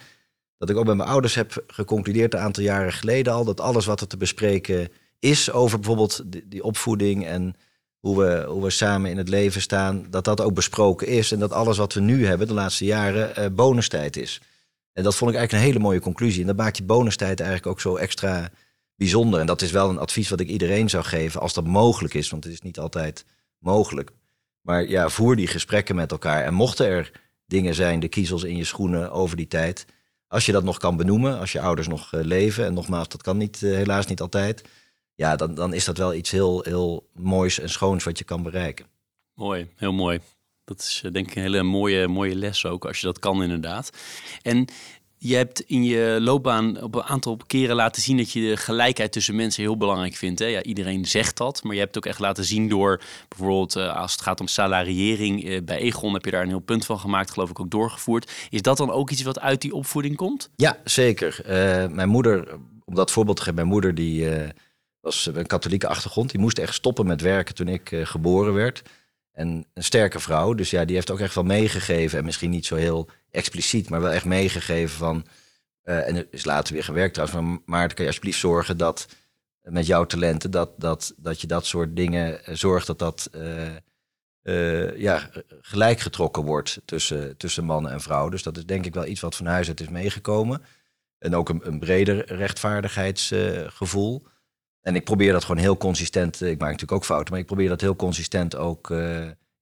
Speaker 2: dat ik ook bij mijn ouders heb geconcludeerd een aantal jaren geleden al, dat alles wat er te bespreken is over bijvoorbeeld die, die opvoeding en hoe we, hoe we samen in het leven staan, dat dat ook besproken is en dat alles wat we nu hebben de laatste jaren uh, bonustijd is. En dat vond ik eigenlijk een hele mooie conclusie. En dat maakt die bonustijd eigenlijk ook zo extra bijzonder. En dat is wel een advies wat ik iedereen zou geven als dat mogelijk is, want het is niet altijd mogelijk. Maar ja, voer die gesprekken met elkaar. En mochten er dingen zijn, de kiezels in je schoenen over die tijd. Als je dat nog kan benoemen, als je ouders nog uh, leven. En nogmaals, dat kan niet, uh, helaas niet altijd. Ja, dan, dan is dat wel iets heel, heel moois en schoons wat je kan bereiken.
Speaker 3: Mooi, heel mooi. Dat is uh, denk ik een hele mooie, mooie les ook, als je dat kan inderdaad. En Je hebt in je loopbaan op een aantal keren laten zien dat je de gelijkheid tussen mensen heel belangrijk vindt. Hè? Ja, iedereen zegt dat, maar je hebt ook echt laten zien door bijvoorbeeld uh, als het gaat om salariering. Uh, bij Egon heb je daar een heel punt van gemaakt, geloof ik ook doorgevoerd. Is dat dan ook iets wat uit die opvoeding komt?
Speaker 2: Ja, zeker. Uh, mijn moeder, om dat voorbeeld te geven, mijn moeder die was een katholieke achtergrond. Die moest echt stoppen met werken toen ik geboren werd. En een sterke vrouw, dus ja, die heeft ook echt wel meegegeven. En misschien niet zo heel expliciet, maar wel echt meegegeven van. Uh, en is later weer gewerkt trouwens. Maar Maarten, kan je alsjeblieft zorgen dat met jouw talenten, dat, dat, dat je dat soort dingen uh, zorgt dat dat ja, gelijk getrokken wordt tussen, tussen mannen en vrouwen. Dus dat is denk ik wel iets wat van huis uit is meegekomen. En ook een, een breder rechtvaardigheidsgevoel. En ik probeer dat gewoon heel consistent. Ik maak natuurlijk ook fouten, maar ik probeer dat heel consistent ook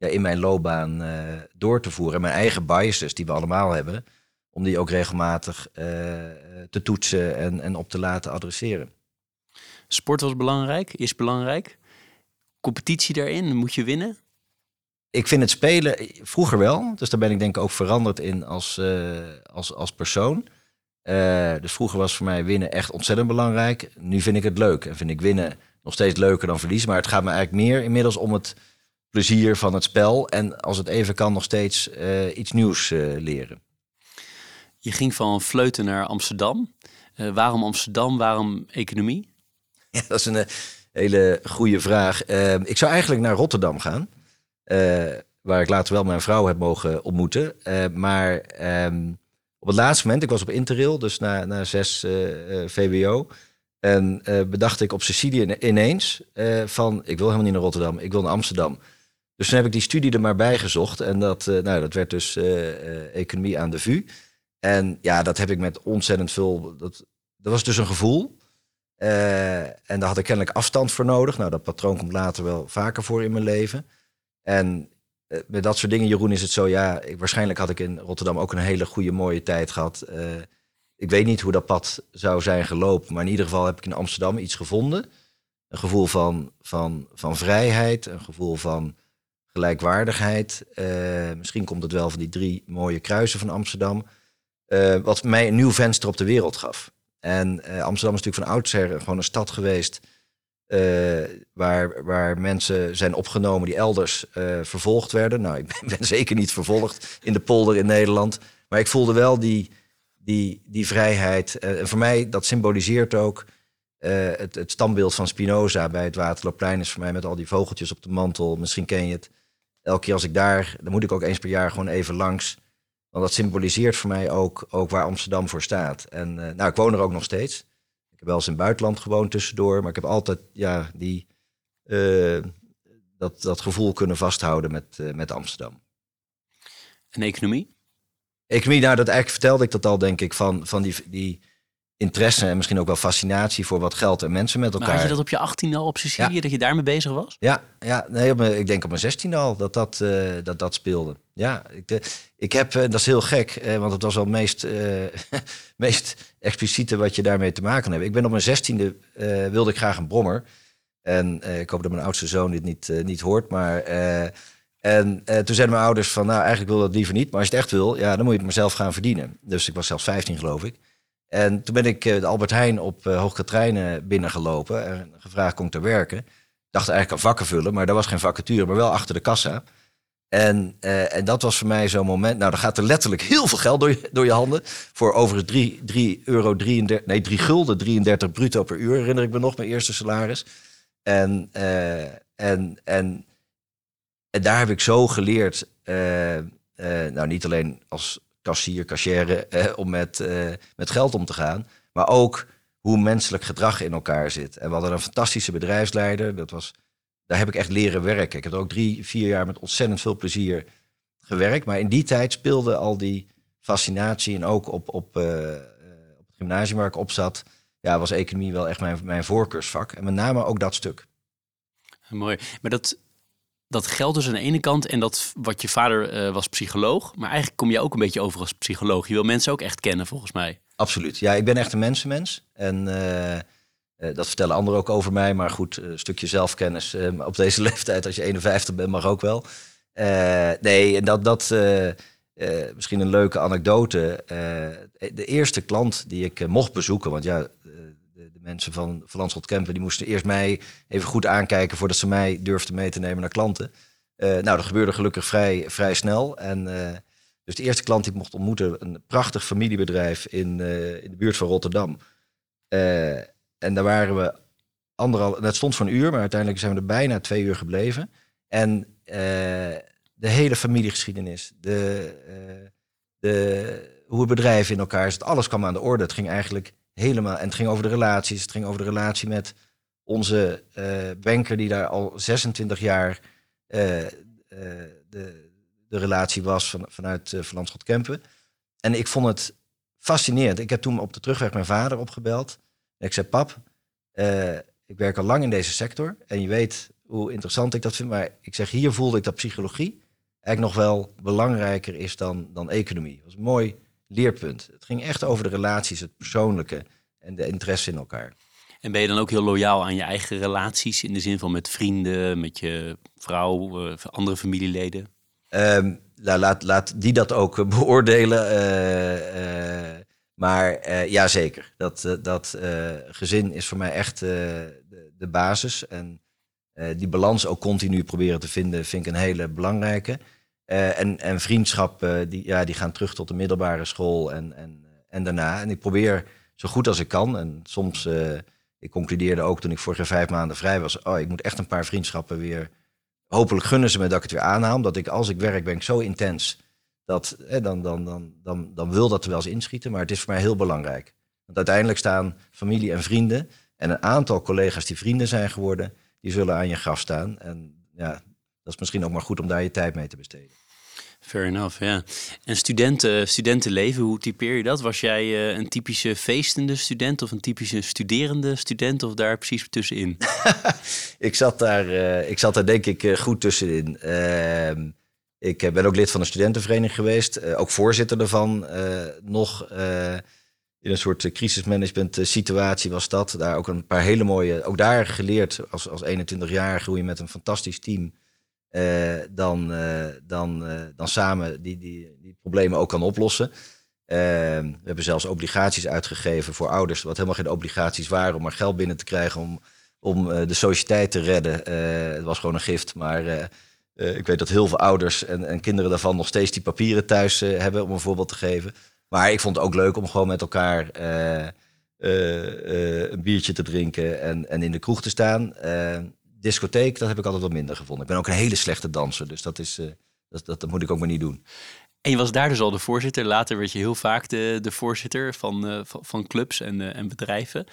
Speaker 2: ja, in mijn loopbaan uh, door te voeren. En mijn eigen biases, die we allemaal hebben, om die ook regelmatig uh, te toetsen en, en op te laten adresseren.
Speaker 3: Sport was belangrijk, is belangrijk. Competitie daarin, moet je winnen?
Speaker 2: Ik vind het spelen vroeger wel, dus daar ben ik denk ik ook veranderd in als, als, als persoon. Dus vroeger was voor mij winnen echt ontzettend belangrijk. Nu vind ik het leuk en vind ik winnen nog steeds leuker dan verliezen. Maar het gaat me eigenlijk meer inmiddels om het plezier van het spel. En als het even kan, nog steeds uh, iets nieuws uh, leren.
Speaker 3: Je ging van Vleuten naar Amsterdam. Waarom Amsterdam? Waarom economie?
Speaker 2: Ja, dat is een hele goede vraag. ik zou eigenlijk naar Rotterdam gaan. waar ik later wel mijn vrouw heb mogen ontmoeten. maar um, op het laatste moment, ik was op Interrail, dus na, zes VWO. En bedacht ik op Sicilië ineens van, ik wil helemaal niet naar Rotterdam, ik wil naar Amsterdam. Dus toen heb ik die studie er maar bij gezocht. En dat, nou, dat werd dus economie aan de VU. En ja, dat heb ik met ontzettend veel. Dat, dat was dus een gevoel. en daar had ik kennelijk afstand voor nodig. Nou, dat patroon komt later wel vaker voor in mijn leven. En met dat soort dingen, Jeroen, is het zo. Ja, ik, waarschijnlijk had ik in Rotterdam ook een hele goede, mooie tijd gehad. ik weet niet hoe dat pad zou zijn gelopen. Maar in ieder geval heb ik in Amsterdam iets gevonden. Een gevoel van, van, van vrijheid, een gevoel van gelijkwaardigheid. Uh, misschien komt het wel van die drie mooie kruisen van Amsterdam. Wat mij een nieuw venster op de wereld gaf. En Amsterdam is natuurlijk van oudsher gewoon een stad geweest. Waar, waar mensen zijn opgenomen die elders vervolgd werden. Nou, ik ben, zeker niet vervolgd in de polder in Nederland. Maar ik voelde wel die, die, die vrijheid. en voor mij, dat symboliseert ook het, het standbeeld van Spinoza bij het Waterloopplein. Is voor mij met al die vogeltjes op de mantel. Misschien ken je het elke keer als ik daar, dan moet ik ook eens per jaar gewoon even langs. Want dat symboliseert voor mij ook, ook waar Amsterdam voor staat. En nou, ik woon er ook nog steeds. Ik heb wel eens in het buitenland gewoond tussendoor. Maar ik heb altijd ja, die, uh, dat, dat gevoel kunnen vasthouden met, uh, met Amsterdam.
Speaker 3: En economie?
Speaker 2: Economie, nou dat eigenlijk vertelde ik dat al denk ik. Van, van die, die, interesse en misschien ook wel fascinatie voor wat geld en mensen met elkaar. Maar
Speaker 3: had je dat op je 18 al op Sicilië, dat je daarmee bezig was?
Speaker 2: Ja, ja nee, op mijn, ik denk op mijn 16 al dat dat, uh, dat, dat speelde. Ja, ik, uh, ik heb, uh, dat is heel gek, want het was wel het meest, meest expliciete wat je daarmee te maken hebt. Ik ben op mijn 16e wilde ik graag een brommer. En ik hoop dat mijn oudste zoon dit niet, niet hoort, maar... En uh, toen zeiden mijn ouders van, nou eigenlijk wil dat liever niet. Maar als je het echt wil, ja, dan moet je het maar zelf gaan verdienen. Dus ik was zelfs 15 geloof ik. En toen ben ik eh, de Albert Heijn op uh, Hoogkaterijnen binnengelopen en gevraagd kon ik te werken. Dacht eigenlijk aan vakken vullen, maar daar was geen vacature, maar wel achter de kassa. En, uh, en dat was voor mij zo'n moment. Nou, dan gaat er letterlijk heel veel geld door je, door je handen. Voor overigens 3, 3 euro 33, nee, 3 gulden 33 bruto per uur, herinner ik me nog, mijn eerste salaris. En, en, en, en daar heb ik zo geleerd. Nou, niet alleen als kassier, kassière, eh, om met, eh, met geld om te gaan. Maar ook hoe menselijk gedrag in elkaar zit. En we hadden een fantastische bedrijfsleider. Dat was, daar heb ik echt leren werken. Ik heb ook drie, vier jaar met ontzettend veel plezier gewerkt. Maar in die tijd speelde al die fascinatie. En ook op, op, uh, op het gymnasium waar ik op zat, ja, was economie wel echt mijn, mijn voorkeursvak. En met name ook dat stuk.
Speaker 3: Mooi. Maar dat, dat geldt dus aan de ene kant. En dat wat je vader uh, was psycholoog. Maar eigenlijk kom je ook een beetje over als psycholoog. Je wil mensen ook echt kennen, volgens mij.
Speaker 2: Absoluut. Ja, ik ben echt een mensenmens. En uh, uh, dat vertellen anderen ook over mij. Maar goed, een stukje zelfkennis op deze leeftijd, als je 51 bent, mag ook wel. nee, dat, dat eh, misschien een leuke anekdote. Eh, de eerste klant die ik mocht bezoeken, want ja, mensen van, van Landschot Kempen die moesten eerst mij even goed aankijken voordat ze mij durfden mee te nemen naar klanten. nou, dat gebeurde gelukkig vrij, vrij snel. En dus de eerste klant die ik mocht ontmoeten, een prachtig familiebedrijf in, in de buurt van Rotterdam. en daar waren we anderhalf, dat stond voor een uur, maar uiteindelijk zijn we er bijna twee uur gebleven. En de hele familiegeschiedenis, de, de, hoe het bedrijf in elkaar zit, alles kwam aan de orde. Het ging eigenlijk helemaal, en het ging over de relaties, het ging over de relatie met onze uh, banker die daar al 26 jaar uh, de, de relatie was van, vanuit uh, Van Kempen. En ik vond het fascinerend. Ik heb toen op de terugweg mijn vader opgebeld. En ik zei, pap, ik werk al lang in deze sector en je weet hoe interessant ik dat vind. Maar ik zeg, hier voelde ik dat psychologie eigenlijk nog wel belangrijker is dan, dan economie. Dat was mooi leerpunt. Het ging echt over de relaties, het persoonlijke en de interesse in elkaar.
Speaker 3: En ben je dan ook heel loyaal aan je eigen relaties in de zin van met vrienden, met je vrouw, uh, andere familieleden?
Speaker 2: Um, nou, laat, laat die dat ook beoordelen. Uh, uh, maar ja, zeker. Dat, dat gezin is voor mij echt de, de, basis. En die balans ook continu proberen te vinden, vind ik een hele belangrijke. Uh, en, en vriendschappen, die, ja, die gaan terug tot de middelbare school en, en, en daarna. En ik probeer zo goed als ik kan. En soms, uh, ik concludeerde ook toen ik vorige vijf maanden vrij was. Oh, ik moet echt een paar vriendschappen weer. Hopelijk gunnen ze me dat ik het weer aanhaal. Omdat ik, als ik werk, ben ik zo intens. Dat, eh, dan, dan, dan, dan, dan wil dat er wel eens inschieten. Maar het is voor mij heel belangrijk. Want uiteindelijk staan familie en vrienden. En een aantal collega's die vrienden zijn geworden. Die zullen aan je graf staan. En ja, dat is misschien ook maar goed om daar je tijd mee te besteden.
Speaker 3: Fair enough, ja. En studenten, studentenleven, hoe typeer je dat? Was jij uh, een typische feestende student of een typische studerende student of daar precies tussenin?
Speaker 2: ik, zat daar, uh, ik zat daar denk ik uh, goed tussenin. Ehm, ik ben ook lid van een studentenvereniging geweest, ook voorzitter ervan. nog in een soort crisismanagement situatie was dat. Daar ook een paar hele mooie, ook daar geleerd als, als 21 jaar groeien met een fantastisch team dan, uh, dan, uh, dan samen die, die, die problemen ook kan oplossen. we hebben zelfs obligaties uitgegeven voor ouders, wat helemaal geen obligaties waren, om maar geld binnen te krijgen om, om de sociëteit te redden. het was gewoon een gift, maar ik weet dat heel veel ouders en, en kinderen daarvan nog steeds die papieren thuis hebben, om een voorbeeld te geven. Maar ik vond het ook leuk om gewoon met elkaar een biertje te drinken en, en in de kroeg te staan discotheek, dat heb ik altijd wat minder gevonden. Ik ben ook een hele slechte danser, dus dat, is, uh, dat, dat, dat, moet ik ook maar niet doen.
Speaker 3: En je was daar dus al de voorzitter. Later werd je heel vaak de, de voorzitter van, uh, van, clubs en, uh, en bedrijven.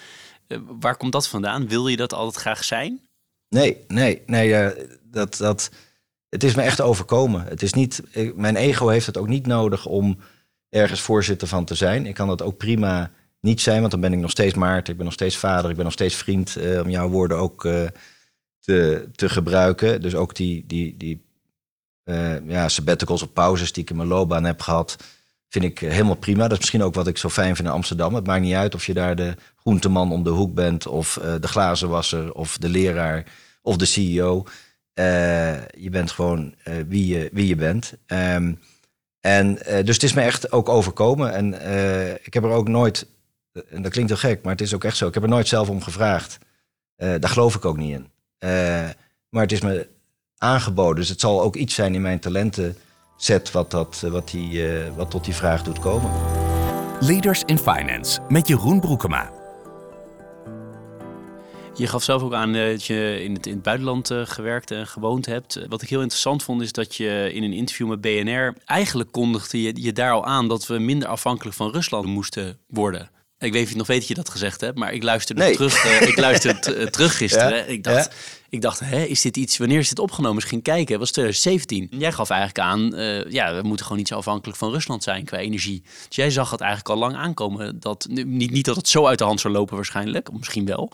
Speaker 3: waar komt dat vandaan? Wil je dat altijd graag zijn?
Speaker 2: Nee, nee, nee. dat, dat, het is me echt overkomen. Het is niet, mijn ego heeft het ook niet nodig om ergens voorzitter van te zijn. Ik kan dat ook prima niet zijn, want dan ben ik nog steeds Maarten. Ik ben nog steeds vader. Ik ben nog steeds vriend. om jouw woorden ook te, te gebruiken. Dus ook die, die, die uh, ja, sabbaticals of pauzes die ik in mijn loopbaan heb gehad, vind ik helemaal prima. Dat is misschien ook wat ik zo fijn vind in Amsterdam. Het maakt niet uit of je daar de groenteman om de hoek bent, of uh, de glazenwasser, of de leraar, of de CEO. Eh, je bent gewoon wie, je, wie je bent. Um, en dus het is me echt ook overkomen. En ik heb er ook nooit, en dat klinkt heel gek, maar het is ook echt zo. Ik heb er nooit zelf om gevraagd. daar geloof ik ook niet in. Uh, maar het is me aangeboden. Dus het zal ook iets zijn in mijn talentenset wat, dat, eh, wat, die, uh, wat tot die vraag doet komen.
Speaker 1: Leaders in Finance met Jeroen Broekema.
Speaker 3: Je gaf zelf ook aan dat je in het, in het buitenland gewerkt en gewoond hebt. Wat ik heel interessant vond is dat je in een interview met BNR eigenlijk kondigde je, je daar al aan dat we minder afhankelijk van Rusland moesten worden. Ik weet niet nog weet dat je dat gezegd hebt, maar ik luisterde terug. Uh, ik luisterde uh, terug gisteren. ik dacht, ik dacht hè, is dit iets? Wanneer is dit opgenomen? Misschien kijken. Het was 2017. Jij gaf eigenlijk aan, uh, ja, we moeten gewoon niet zo afhankelijk van Rusland zijn qua energie. Dus jij zag het eigenlijk al lang aankomen. Dat, niet, niet dat het zo uit de hand zou lopen waarschijnlijk, misschien wel.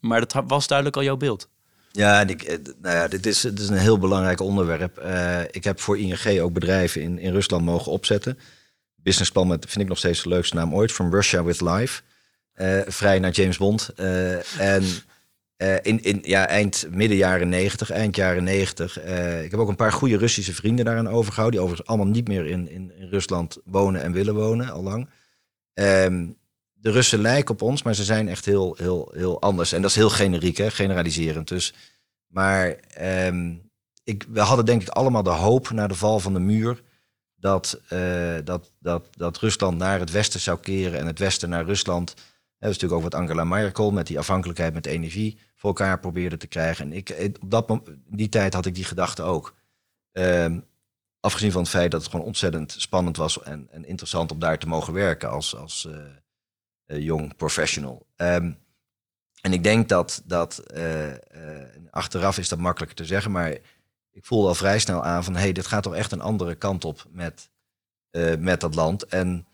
Speaker 3: Maar dat was duidelijk al jouw beeld.
Speaker 2: Ja, ik, nou ja dit, is, dit is een heel belangrijk onderwerp. ik heb voor ING ook bedrijven in, in Rusland mogen opzetten businessplan met, vind ik nog steeds de leukste naam ooit, From Russia with Life. Uh, vrij naar James Bond. Uh, en Uh, in, in ja, eind, midden jaren 90, eind jaren 90. ik heb ook een paar goede Russische vrienden daaraan overgehouden. Die overigens allemaal niet meer in, in, Rusland wonen en willen wonen, al lang. Ehm, de Russen lijken op ons, maar ze zijn echt heel, heel, heel anders. En dat is heel generiek, hè, generaliserend. Dus, maar um, ik, we hadden denk ik allemaal de hoop na de val van de muur dat, uh, dat, dat, dat Rusland naar het westen zou keren en het westen naar Rusland. Dat is natuurlijk ook wat Angela Merkel met die afhankelijkheid met energie voor elkaar probeerde te krijgen. En ik, op dat moment, die tijd had ik die gedachte ook. Uh, afgezien van het feit dat het gewoon ontzettend spannend was en, en interessant om daar te mogen werken als, als uh, jong professional. Um, en ik denk dat, dat achteraf is dat makkelijker te zeggen, maar ik voelde al vrij snel aan van hé, hey, dit gaat toch echt een andere kant op met, uh, met dat land. En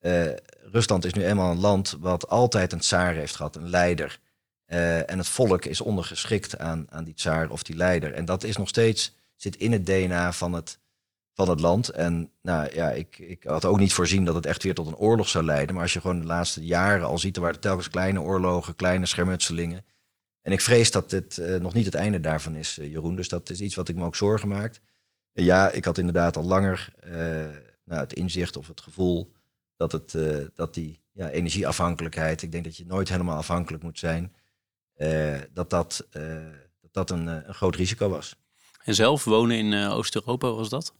Speaker 2: uh, Rusland is nu eenmaal een land wat altijd een tsaar heeft gehad, een leider. Uh, en het volk is ondergeschikt aan, aan die tsaar of die leider. En dat is nog steeds, zit in het DNA van het, van het land. En nou ja, ik, ik had ook niet voorzien dat het echt weer tot een oorlog zou leiden. Maar als je gewoon de laatste jaren al ziet, er waren telkens kleine oorlogen, kleine schermutselingen. En ik vrees dat dit uh, nog niet het einde daarvan is, uh, Jeroen. Dus dat is iets wat ik me ook zorgen maakt. Ja, ik had inderdaad al langer uh, nou, het inzicht of het gevoel dat, het, dat die ja, energieafhankelijkheid, ik denk dat je nooit helemaal afhankelijk moet zijn, dat dat, dat, dat een, een groot risico was.
Speaker 3: En zelf wonen in Oost-Europa, was dat?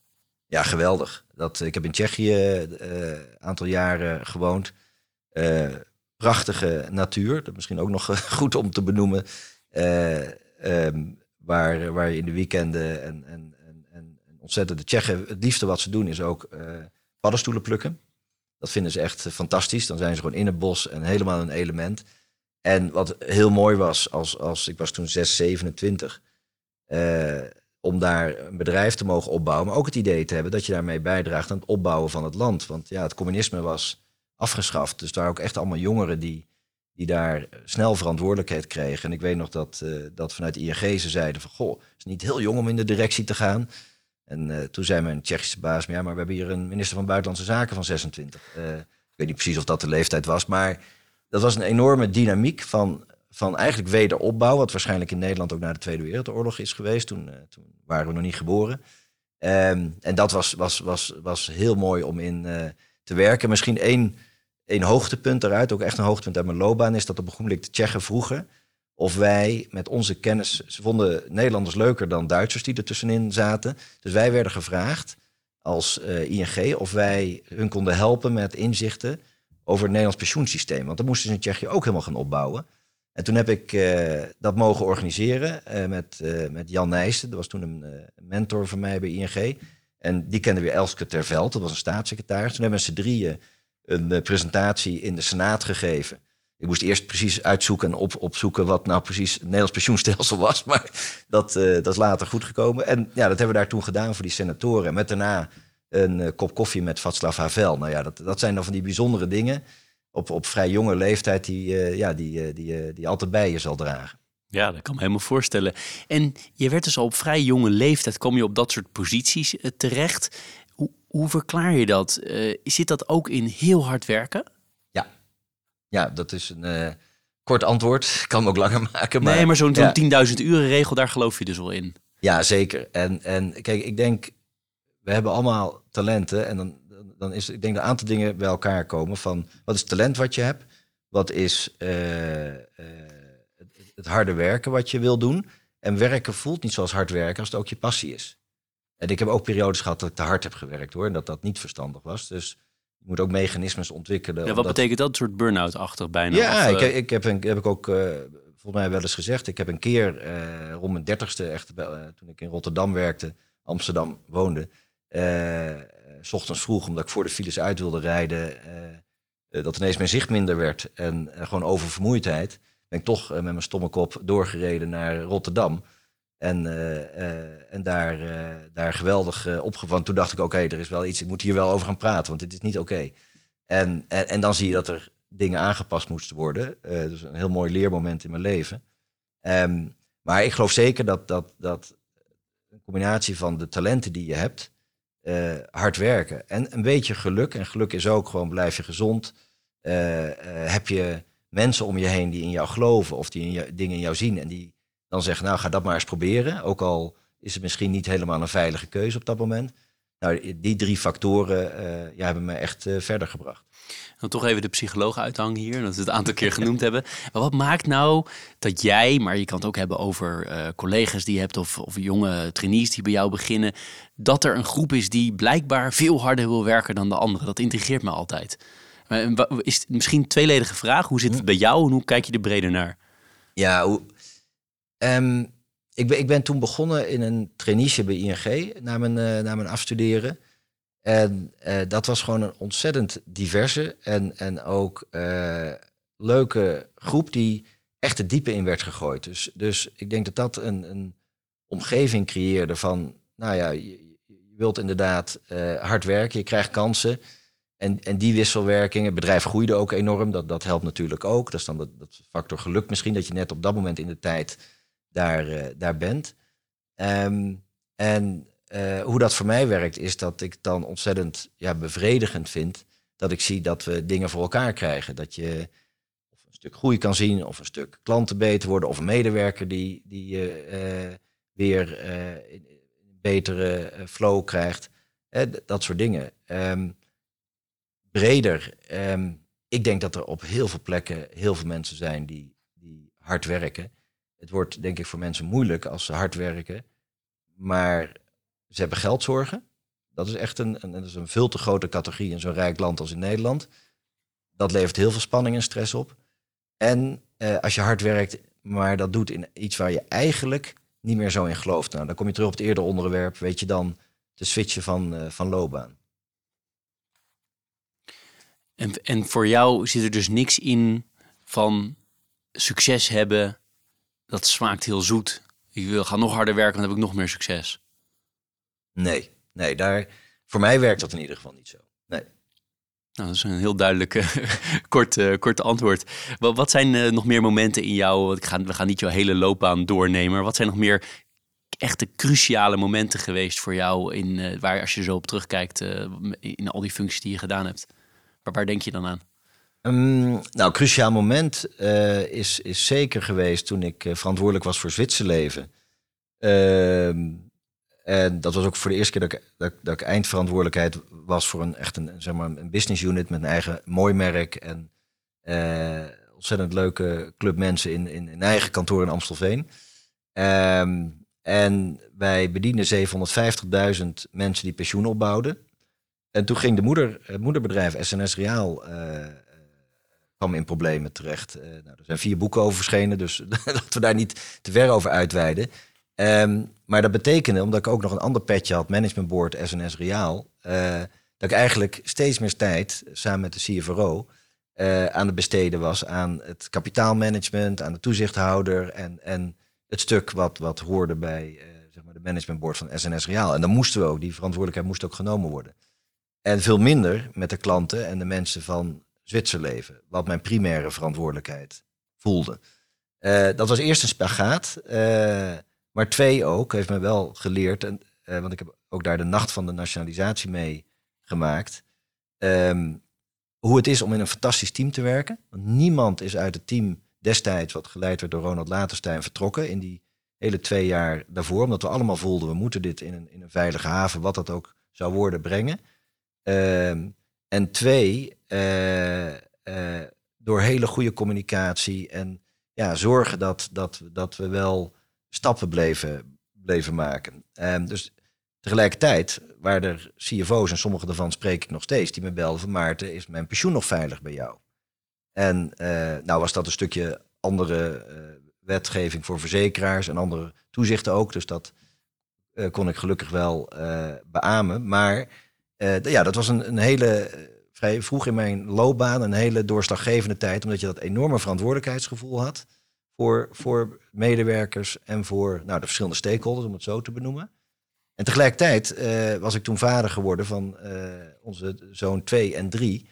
Speaker 2: Ja, geweldig. Dat, ik heb in Tsjechië een aantal jaren gewoond prachtige natuur. Dat misschien ook nog goed om te benoemen. Uh, um, waar, waar je in de weekenden en, en, en, en ontzettend de Tsjechen, het liefste wat ze doen is ook uh, paddenstoelen plukken. Dat vinden ze echt fantastisch. Dan zijn ze gewoon in het bos en helemaal een element. En wat heel mooi was, als, als ik was toen 6, 27, uh, om daar een bedrijf te mogen opbouwen. Maar ook het idee te hebben dat je daarmee bijdraagt aan het opbouwen van het land. Want ja, het communisme was afgeschaft. Dus daar ook echt allemaal jongeren die, die daar snel verantwoordelijkheid kregen. En ik weet nog dat, uh, dat vanuit ING ze zeiden van... goh, het is niet heel jong om in de directie te gaan. En uh, toen zei mijn Tsjechische baas... ja, maar we hebben hier een minister van Buitenlandse Zaken van 26. Uh, eh, ik weet niet precies of dat de leeftijd was, maar... dat was een enorme dynamiek van, van eigenlijk wederopbouw... wat waarschijnlijk in Nederland ook na de Tweede Wereldoorlog is geweest. Toen, toen waren we nog niet geboren. Um, en dat was, was, was, was heel mooi om in te werken. Misschien één een hoogtepunt eruit, ook echt een hoogtepunt uit mijn loopbaan, is dat op een gegeven de Tsjechen vroegen of wij met onze kennis, ze vonden Nederlanders leuker dan Duitsers die er tussenin zaten. Dus wij werden gevraagd als uh, ING of wij hun konden helpen met inzichten over het Nederlands pensioensysteem. Want dat moesten ze in Tsjechië ook helemaal gaan opbouwen. En toen heb ik uh, dat mogen organiseren uh, met, met Jan Nijssen. Dat was toen een mentor van mij bij ING. En die kende weer Elske Terveld, dat was een staatssecretaris. Toen hebben z'n drieën een uh, presentatie in de Senaat gegeven. Ik moest eerst precies uitzoeken en op, opzoeken wat nou precies het Nederlands pensioenstelsel was. Maar dat, uh, dat is later goed gekomen. En ja, dat hebben we daar toen gedaan voor die senatoren. Met daarna een uh, kop koffie met Václav Havel. Nou ja, dat, dat zijn dan van die bijzondere dingen op, op vrij jonge leeftijd die, ja, die, die, die altijd bij je zal dragen.
Speaker 3: Ja, dat kan me helemaal voorstellen. En je werd dus al op vrij jonge leeftijd, kom je op dat soort posities terecht. Hoe verklaar je dat? Uh, zit dat ook in heel hard werken?
Speaker 2: Ja, ja dat is een uh, kort antwoord. Ik kan hem ook langer maken.
Speaker 3: Maar, nee, maar zo'n ja. 10.000 uren regel, daar geloof je dus wel in.
Speaker 2: Ja, zeker. En, en kijk, ik denk, we hebben allemaal talenten. En dan, dan is, ik denk een aantal dingen bij elkaar komen. Van, wat is talent wat je hebt? Wat is uh, het, het harde werken wat je wil doen? En werken voelt niet zoals hard werken als het ook je passie is. En ik heb ook periodes gehad dat ik te hard heb gewerkt hoor. En dat dat niet verstandig was. Dus je moet ook mechanismes ontwikkelen.
Speaker 3: Ja, wat betekent dat? Een soort burn-out-achtig bijna?
Speaker 2: Ja, ik, ik, heb, een, heb ik ook uh, volgens mij wel eens gezegd. Ik heb een keer uh, rond mijn dertigste, echt, uh, toen ik in Rotterdam werkte, Amsterdam woonde. s ochtends vroeg, omdat ik voor de files uit wilde rijden. dat ineens mijn zicht minder werd. En gewoon over vermoeidheid. Ben ik toch met mijn stomme kop doorgereden naar Rotterdam. En, uh, en daar, uh, daar geweldig opgevangen. Toen dacht ik, oké, er is wel iets, ik moet hier wel over gaan praten, want dit is niet oké. En, en, en, dan zie je dat er dingen aangepast moesten worden. dus een heel mooi leermoment in mijn leven. Um, maar ik geloof zeker dat, dat, dat een combinatie van de talenten die je hebt, hard werken en een beetje geluk. En geluk is ook gewoon blijf je gezond. heb je mensen om je heen die in jou geloven of die in dingen in jou zien en die dan zeggen, nou ga dat maar eens proberen. Ook al is het misschien niet helemaal een veilige keuze op dat moment. Nou, die drie factoren uh, ja, hebben me echt uh, verder gebracht.
Speaker 3: Dan toch even de psycholoog uithangen hier, dat we het een aantal keer genoemd hebben. Maar wat maakt nou dat jij, maar je kan het ook hebben over uh, collega's die je hebt of, of jonge trainees die bij jou beginnen, dat er een groep is die blijkbaar veel harder wil werken dan de anderen? Dat intrigeert me altijd. Is misschien een tweeledige vraag. Hoe zit het hm. bij jou en hoe kijk je er breder naar?
Speaker 2: Ja, hoe, um, ik, ben, ik ben toen begonnen in een traineeship bij ING na mijn, uh, na mijn afstuderen. En uh, dat was gewoon een ontzettend diverse en, en ook uh, leuke groep die echt de diepe in werd gegooid. Dus, dus ik denk dat dat een, een omgeving creëerde van, nou ja, je, je wilt inderdaad hard werken, je krijgt kansen. En, en die wisselwerking, het bedrijf groeide ook enorm, dat, dat helpt natuurlijk ook. Dat is dan dat, dat factor geluk misschien, dat je net op dat moment in de tijd daar, uh, daar bent. Um, en uh, hoe dat voor mij werkt, is dat ik dan ontzettend ja, bevredigend vind dat ik zie dat we dingen voor elkaar krijgen. Dat je of een stuk groei kan zien, of een stuk klanten beter worden, of een medewerker die, die je uh, weer een betere flow krijgt. dat soort dingen. Um, breder. Um, ik denk dat er op heel veel plekken heel veel mensen zijn die, die hard werken. Het wordt denk ik voor mensen moeilijk als ze hard werken, maar ze hebben geldzorgen. Dat is echt een, een, dat is een veel te grote categorie in zo'n rijk land als in Nederland. Dat levert heel veel spanning en stress op. En eh, als je hard werkt, maar dat doet in iets waar je eigenlijk niet meer zo in gelooft. Nou, dan kom je terug op het eerdere onderwerp, weet je dan, te switchen van, uh, van loopbaan.
Speaker 3: En, en voor jou zit er dus niks in van succes hebben dat smaakt heel zoet. Ik wil gaan nog harder werken, dan heb ik nog meer succes.
Speaker 2: Nee, nee, daar, voor mij werkt dat in ieder geval niet zo. Nee.
Speaker 3: Nou, dat is een heel duidelijk kort, uh, kort antwoord. Wat, wat zijn uh, nog meer momenten in jou? Ik ga, we gaan niet jouw hele loopbaan doornemen. Maar wat zijn nog meer echte cruciale momenten geweest voor jou? In, waar als je zo op terugkijkt in al die functies die je gedaan hebt? Waar, waar denk je dan aan?
Speaker 2: Um, nou, cruciaal moment uh, is, zeker geweest toen ik uh, verantwoordelijk was voor Zwitserleven. Uh, en dat was ook voor de eerste keer dat ik, dat, dat ik eindverantwoordelijkheid was voor een echt een, zeg maar, een business unit met een eigen mooi merk en uh, ontzettend leuke club mensen in, in eigen kantoor in Amstelveen. Um, en wij bedienden 750.000 mensen die pensioen opbouwden. En toen ging de moeder, het moederbedrijf SNS Reaal kwam in problemen terecht. Uh, nou, er zijn vier boeken over verschenen, dus dat we daar niet te ver over uitweiden. Um, maar dat betekende, omdat ik ook nog een ander petje had, managementboard SNS Reaal, uh, dat ik eigenlijk steeds meer tijd, samen met de CFRO, uh, aan het besteden was aan het kapitaalmanagement, aan de toezichthouder en, en het stuk wat, wat hoorde bij zeg maar de managementboard van SNS Reaal. En dan moesten we ook, die verantwoordelijkheid moest ook genomen worden. En veel minder met de klanten en de mensen van Zwitserleven, wat mijn primaire verantwoordelijkheid voelde. Uh, dat was eerst een spagaat, uh, maar twee ook, heeft me wel geleerd, en, uh, want ik heb ook daar de nacht van de nationalisatie mee gemaakt, um, hoe het is om in een fantastisch team te werken. Want niemand is uit het team destijds, wat geleid werd door Ronald Laterstein, vertrokken in die hele twee jaar daarvoor, omdat we allemaal voelden, we moeten dit in een, in een veilige haven, wat dat ook zou worden, brengen. Uh, en twee, uh, uh, door hele goede communicatie en ja, zorgen dat, dat, dat we wel stappen bleven, bleven maken. Um, dus tegelijkertijd waren er CFO's, en sommige daarvan spreek ik nog steeds, die me belden van Maarten, is mijn pensioen nog veilig bij jou? En uh, nou was dat een stukje andere wetgeving voor verzekeraars en andere toezichten ook. Dus dat kon ik gelukkig wel beamen. Maar ja, dat was een, een hele, eh, vrij vroeg in mijn loopbaan, een hele doorslaggevende tijd, omdat je dat enorme verantwoordelijkheidsgevoel had voor, voor medewerkers en voor nou, de verschillende stakeholders, om het zo te benoemen. En tegelijkertijd uh, was ik toen vader geworden van onze zoon 2 en 3.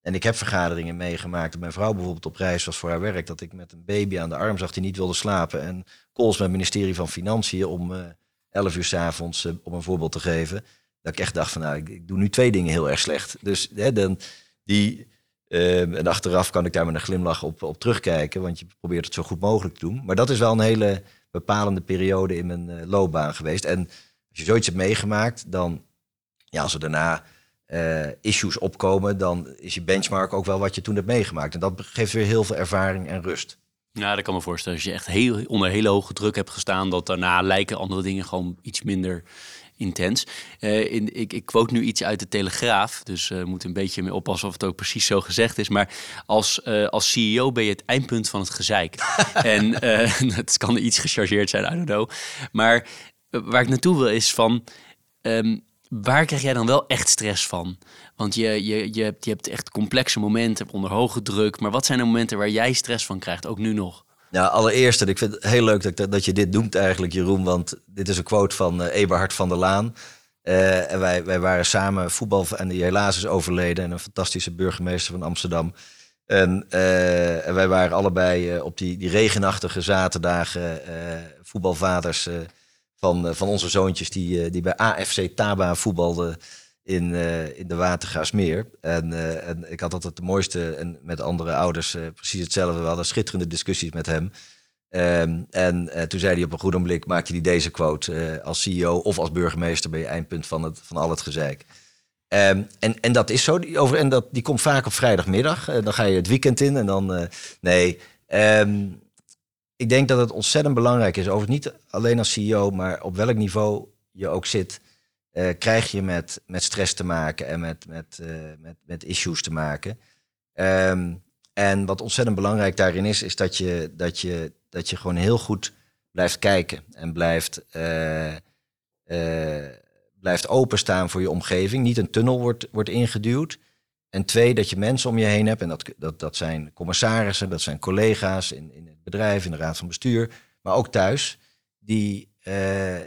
Speaker 2: En ik heb vergaderingen meegemaakt dat mijn vrouw bijvoorbeeld op reis was voor haar werk. Dat ik met een baby aan de arm zag die niet wilde slapen. En calls met het ministerie van Financiën om uh, 11 uur s avonds, om een voorbeeld te geven. Dat ik echt dacht van nou, ik, doe nu twee dingen heel erg slecht. Dus hè, dan, die, Ehm, en achteraf kan ik daar met een glimlach op, op terugkijken, want je probeert het zo goed mogelijk te doen. Maar dat is wel een hele bepalende periode in mijn uh, loopbaan geweest. En als je zoiets hebt meegemaakt, dan, ja, als er daarna uh, issues opkomen, dan is je benchmark ook wel wat je toen hebt meegemaakt. En dat geeft weer heel veel ervaring en rust.
Speaker 3: Ja, dat kan me voorstellen. Als je echt heel, onder hele hoge druk hebt gestaan, dat daarna lijken andere dingen gewoon iets minder intens. Uh, in, ik, ik quote nu iets uit de Telegraaf, dus uh, moet een beetje mee oppassen of het ook precies zo gezegd is. Maar als, uh, als CEO ben je het eindpunt van het gezeik. en het kan iets gechargeerd zijn, I don't know. Maar waar ik naartoe wil is van... Um, waar krijg jij dan wel echt stress van? Want je, je, je, hebt, je hebt echt complexe momenten onder hoge druk. Maar wat zijn de momenten waar jij stress van krijgt, ook nu nog?
Speaker 2: Ja, allereerst, en ik vind het heel leuk dat, dat je dit doet eigenlijk, Jeroen. Want dit is een quote van uh, Eberhard van der Laan. Uh, en wij, wij waren samen voetbal, en die helaas is overleden. En een fantastische burgemeester van Amsterdam. En, uh, en wij waren allebei op die, die regenachtige zaterdagen voetbalvaders van, van onze zoontjes... die, die bij AFC Taba voetbalden in, uh, in de Watergaasmeer. En, uh, en ik had altijd de mooiste, en met andere ouders uh, precies hetzelfde. We hadden schitterende discussies met hem. Um, en toen zei hij op een goede blik, maak je die deze quote. als CEO of als burgemeester ben je eindpunt van, het, van al het gezeik. Um, en, en dat is zo. Die, over, en dat, die komt vaak op vrijdagmiddag. dan ga je het weekend in en dan... nee, um, ik denk dat het ontzettend belangrijk is. Over niet alleen als CEO, maar op welk niveau je ook zit uh, krijg je met, met stress te maken en met, met, uh, met, met issues te maken. Um, en wat ontzettend belangrijk daarin is, is dat je, dat je, dat je gewoon heel goed blijft kijken en blijft, uh, blijft openstaan voor je omgeving. Niet een tunnel wordt, wordt ingeduwd. En twee, dat je mensen om je heen hebt. En dat, dat, dat zijn commissarissen, dat zijn collega's in, in het bedrijf, in de raad van bestuur, maar ook thuis, die,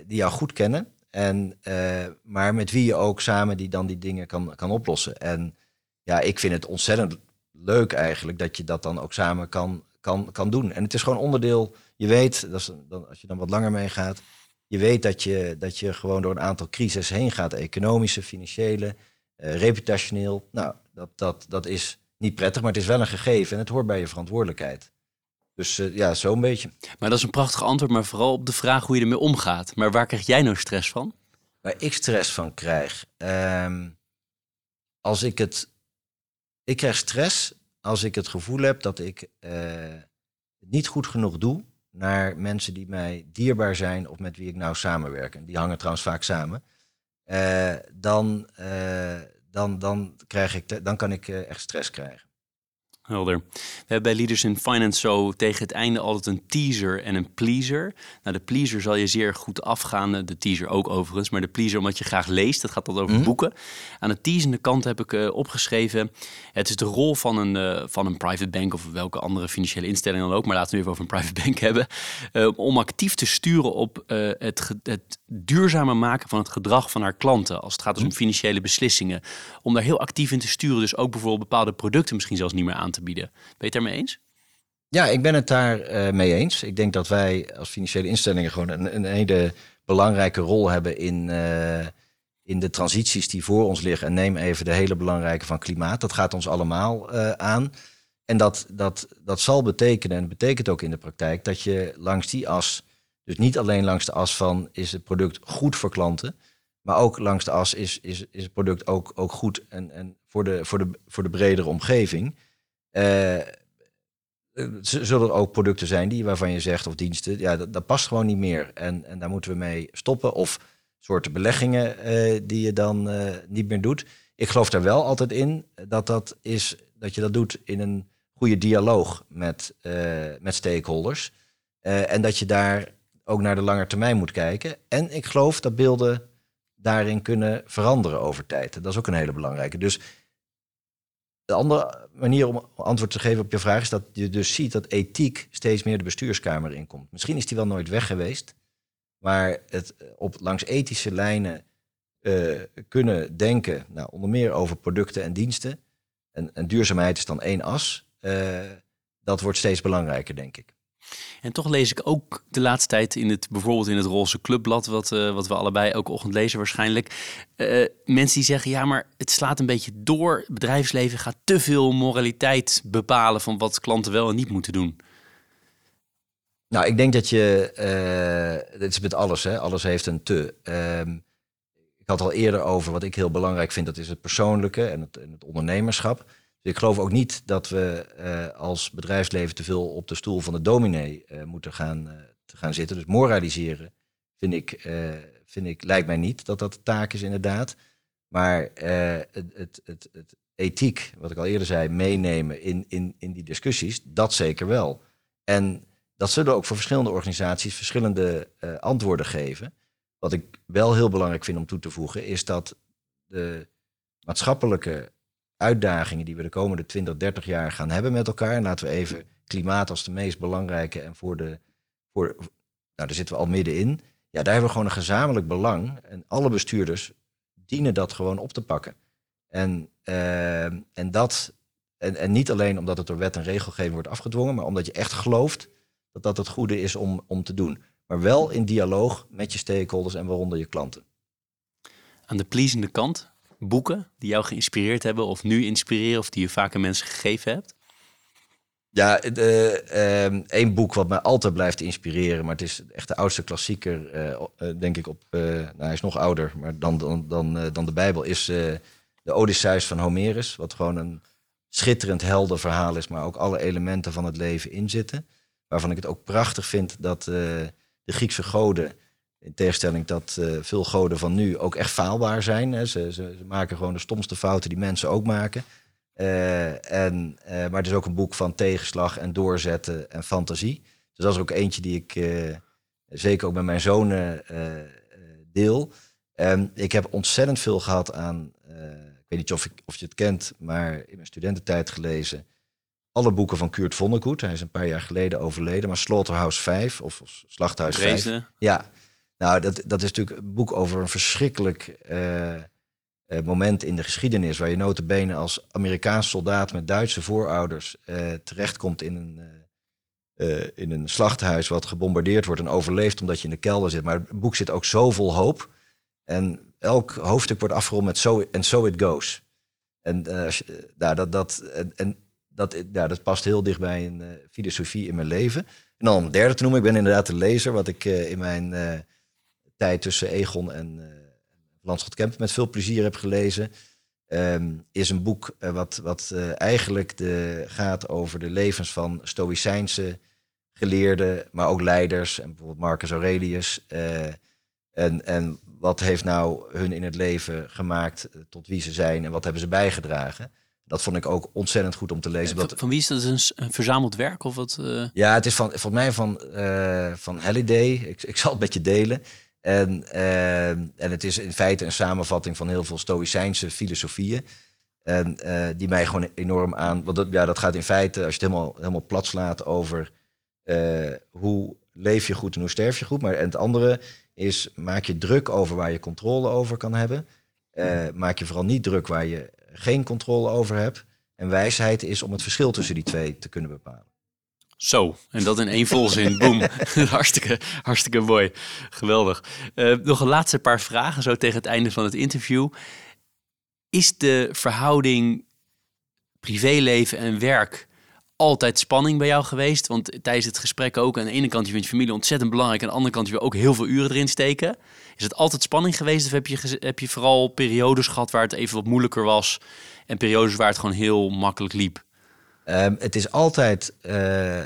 Speaker 2: die jou goed kennen en, uh, maar met wie je ook samen die dan die dingen kan, kan oplossen. En ja, ik vind het ontzettend leuk eigenlijk dat je dat dan ook samen kan, kan, kan doen. En het is gewoon onderdeel, je weet, dat als je dan wat langer meegaat, je weet dat je, dat je gewoon door een aantal crises heen gaat. Economische, financiële, uh, reputationeel. Nou, dat, dat, dat is niet prettig, maar het is wel een gegeven en het hoort bij je verantwoordelijkheid. Dus uh, ja, zo'n beetje.
Speaker 3: Maar dat is een prachtig antwoord, maar vooral op de vraag hoe je ermee omgaat. Maar waar krijg jij nou stress van?
Speaker 2: Waar ik stress van krijg. Um, als ik het. Ik krijg stress als ik het gevoel heb dat ik uh, niet goed genoeg doe naar mensen die mij dierbaar zijn of met wie ik nou samenwerk. En die hangen trouwens vaak samen. Uh, dan, dan, dan, krijg ik, dan kan ik echt stress krijgen.
Speaker 3: Helder. We hebben bij Leaders in Finance zo tegen het einde altijd een teaser en een pleaser. Nou, de pleaser zal je zeer goed afgaan. De teaser ook overigens. Maar de pleaser omdat je graag leest. Dat gaat dan over mm. boeken. Aan de teasende kant heb ik uh, opgeschreven. Het is de rol van een, uh, van een private bank of welke andere financiële instelling dan ook. Maar laten we even over een private bank hebben. Uh, om actief te sturen op het, het duurzame maken van het gedrag van haar klanten. Als het gaat dus om mm. financiële beslissingen. Om daar heel actief in te sturen. Dus ook bijvoorbeeld bepaalde producten misschien zelfs niet meer aan te bieden. Ben je het daarmee eens?
Speaker 2: Ja, ik ben het daar uh, mee eens. Ik denk dat wij als financiële instellingen gewoon een, een hele belangrijke rol hebben in, uh, in de transities die voor ons liggen. En neem even de hele belangrijke van klimaat. Dat gaat ons allemaal uh, aan. En dat, dat, dat zal betekenen, en betekent ook in de praktijk, dat je langs die as, dus niet alleen langs de as van is het product goed voor klanten, maar ook langs de as is, is, is het product ook, ook goed en, en voor, de, voor, de, voor de bredere omgeving. Uh, zullen er ook producten zijn die waarvan je zegt of diensten, ja, dat, past gewoon niet meer. En, en daar moeten we mee stoppen. Of soorten beleggingen uh, die je dan uh, niet meer doet. Ik geloof daar wel altijd in dat dat is dat je dat doet in een goede dialoog met, met stakeholders. en dat je daar ook naar de lange termijn moet kijken. En ik geloof dat beelden daarin kunnen veranderen over tijd. Dat is ook een hele belangrijke. Dus de andere manier om antwoord te geven op je vraag is dat je dus ziet dat ethiek steeds meer de bestuurskamer inkomt. Misschien is die wel nooit weg geweest, maar het eh, op langs ethische lijnen uh, kunnen denken, nou, onder meer over producten en diensten. En, en duurzaamheid is dan één as. Uh, dat wordt steeds belangrijker, denk ik.
Speaker 3: En toch lees ik ook de laatste tijd in het, bijvoorbeeld in het Roze Clubblad, wat, uh, wat we allebei elke ochtend lezen waarschijnlijk. Uh, mensen die zeggen, ja, maar het slaat een beetje door. Het bedrijfsleven gaat te veel moraliteit bepalen van wat klanten wel en niet moeten doen.
Speaker 2: Nou, ik denk dat je, uh, dit is met alles, hè? alles heeft een te. Uh, ik had al eerder over wat ik heel belangrijk vind, dat is het persoonlijke en het, en het ondernemerschap. Dus ik geloof ook niet dat we uh, als bedrijfsleven te veel op de stoel van de dominee uh, moeten gaan, uh, te gaan zitten. Dus moraliseren vind ik, vind ik, lijkt mij niet dat dat de taak is inderdaad. Maar het, het, het, het, ethiek, wat ik al eerder zei, meenemen in, in, in die discussies, dat zeker wel. En dat zullen ook voor verschillende organisaties verschillende antwoorden geven. Wat ik wel heel belangrijk vind om toe te voegen, is dat de maatschappelijke uitdagingen die we de komende 20, 30 jaar gaan hebben met elkaar. En laten we even klimaat als de meest belangrijke en voor de. Voor, nou, daar zitten we al middenin. Ja, daar hebben we gewoon een gezamenlijk belang. En alle bestuurders dienen dat gewoon op te pakken. En, uh, en dat. En, en niet alleen omdat het door wet en regelgeving wordt afgedwongen, maar omdat je echt gelooft dat dat het goede is om, om te doen. Maar wel in dialoog met je stakeholders en waaronder je klanten.
Speaker 3: Aan de pleasende kant, boeken die jou geïnspireerd hebben of nu inspireren of die je vaker mensen gegeven hebt?
Speaker 2: Ja, uh, uh, één boek wat mij altijd blijft inspireren, maar het is echt de oudste klassieker, uh, denk ik op, nou hij is nog ouder, maar dan, dan, dan, dan de Bijbel, is de Odysseus van Homerus, wat gewoon een schitterend helder verhaal is, maar ook alle elementen van het leven inzitten. Waarvan ik het ook prachtig vind dat de Griekse goden in tegenstelling dat uh, veel goden van nu ook echt faalbaar zijn. Hè. Ze, ze, ze, maken gewoon de stomste fouten die mensen ook maken. Uh, en, uh, maar het is ook een boek van tegenslag en doorzetten en fantasie. Dus dat is ook eentje die ik zeker ook met mijn zonen deel. Um, ik heb ontzettend veel gehad aan, ik weet niet of, ik, of je het kent, maar in mijn studententijd gelezen. Alle boeken van Kurt Vonnegut. Hij is een paar jaar geleden overleden. Maar Slaughterhouse 5 of, of Slachthuis 5. Ja, nou, dat, dat is natuurlijk een boek over een verschrikkelijk uh, moment in de geschiedenis. Waar je notabene als Amerikaans soldaat met Duitse voorouders uh, terechtkomt in een, in een slachthuis wat gebombardeerd wordt en overleeft omdat je in de kelder zit. Maar het boek zit ook zo vol hoop. En elk hoofdstuk wordt afgerond met so, and so it goes. En nou, dat, dat, en, en dat, ja, dat past heel dicht bij een filosofie in mijn leven. En dan om derde te noemen, ik ben inderdaad een lezer, wat ik in mijn tijd tussen Egon en uh, Landschot Kemp met veel plezier heb gelezen. Um, is een boek uh, wat, wat uh, eigenlijk de, gaat over de levens van Stoïcijnse geleerden, maar ook leiders. En bijvoorbeeld Marcus Aurelius. en, en wat heeft nou hun in het leven gemaakt tot wie ze zijn en wat hebben ze bijgedragen? Dat vond ik ook ontzettend goed om te lezen.
Speaker 3: Van, van wie is dat? Een, een verzameld werk of wat?
Speaker 2: Ja, het is van, van mij van, van Halliday. Ik, ik zal het met je delen. En, uh, en het is in feite een samenvatting van heel veel Stoïcijnse filosofieën. En uh, die mij gewoon enorm aan. Want dat, ja, dat gaat in feite, als je het helemaal, helemaal plat slaat over uh, hoe leef je goed en hoe sterf je goed. Maar en het andere is, maak je druk over waar je controle over kan hebben. Uh, maak je vooral niet druk waar je geen controle over hebt. En wijsheid is om het verschil tussen die twee te kunnen bepalen.
Speaker 3: Zo, en dat in één volzin. Boom. hartstikke, hartstikke mooi. Geweldig. Uh, nog een laatste paar vragen zo tegen het einde van het interview. Is de verhouding privéleven en werk altijd spanning bij jou geweest? Want tijdens het gesprek ook, aan de ene kant je vindt je familie ontzettend belangrijk, aan de andere kant je wil ook heel veel uren erin steken. Is het altijd spanning geweest of heb je, heb je vooral periodes gehad waar het even wat moeilijker was en periodes waar het gewoon heel makkelijk liep?
Speaker 2: Um, het is altijd, uh, uh,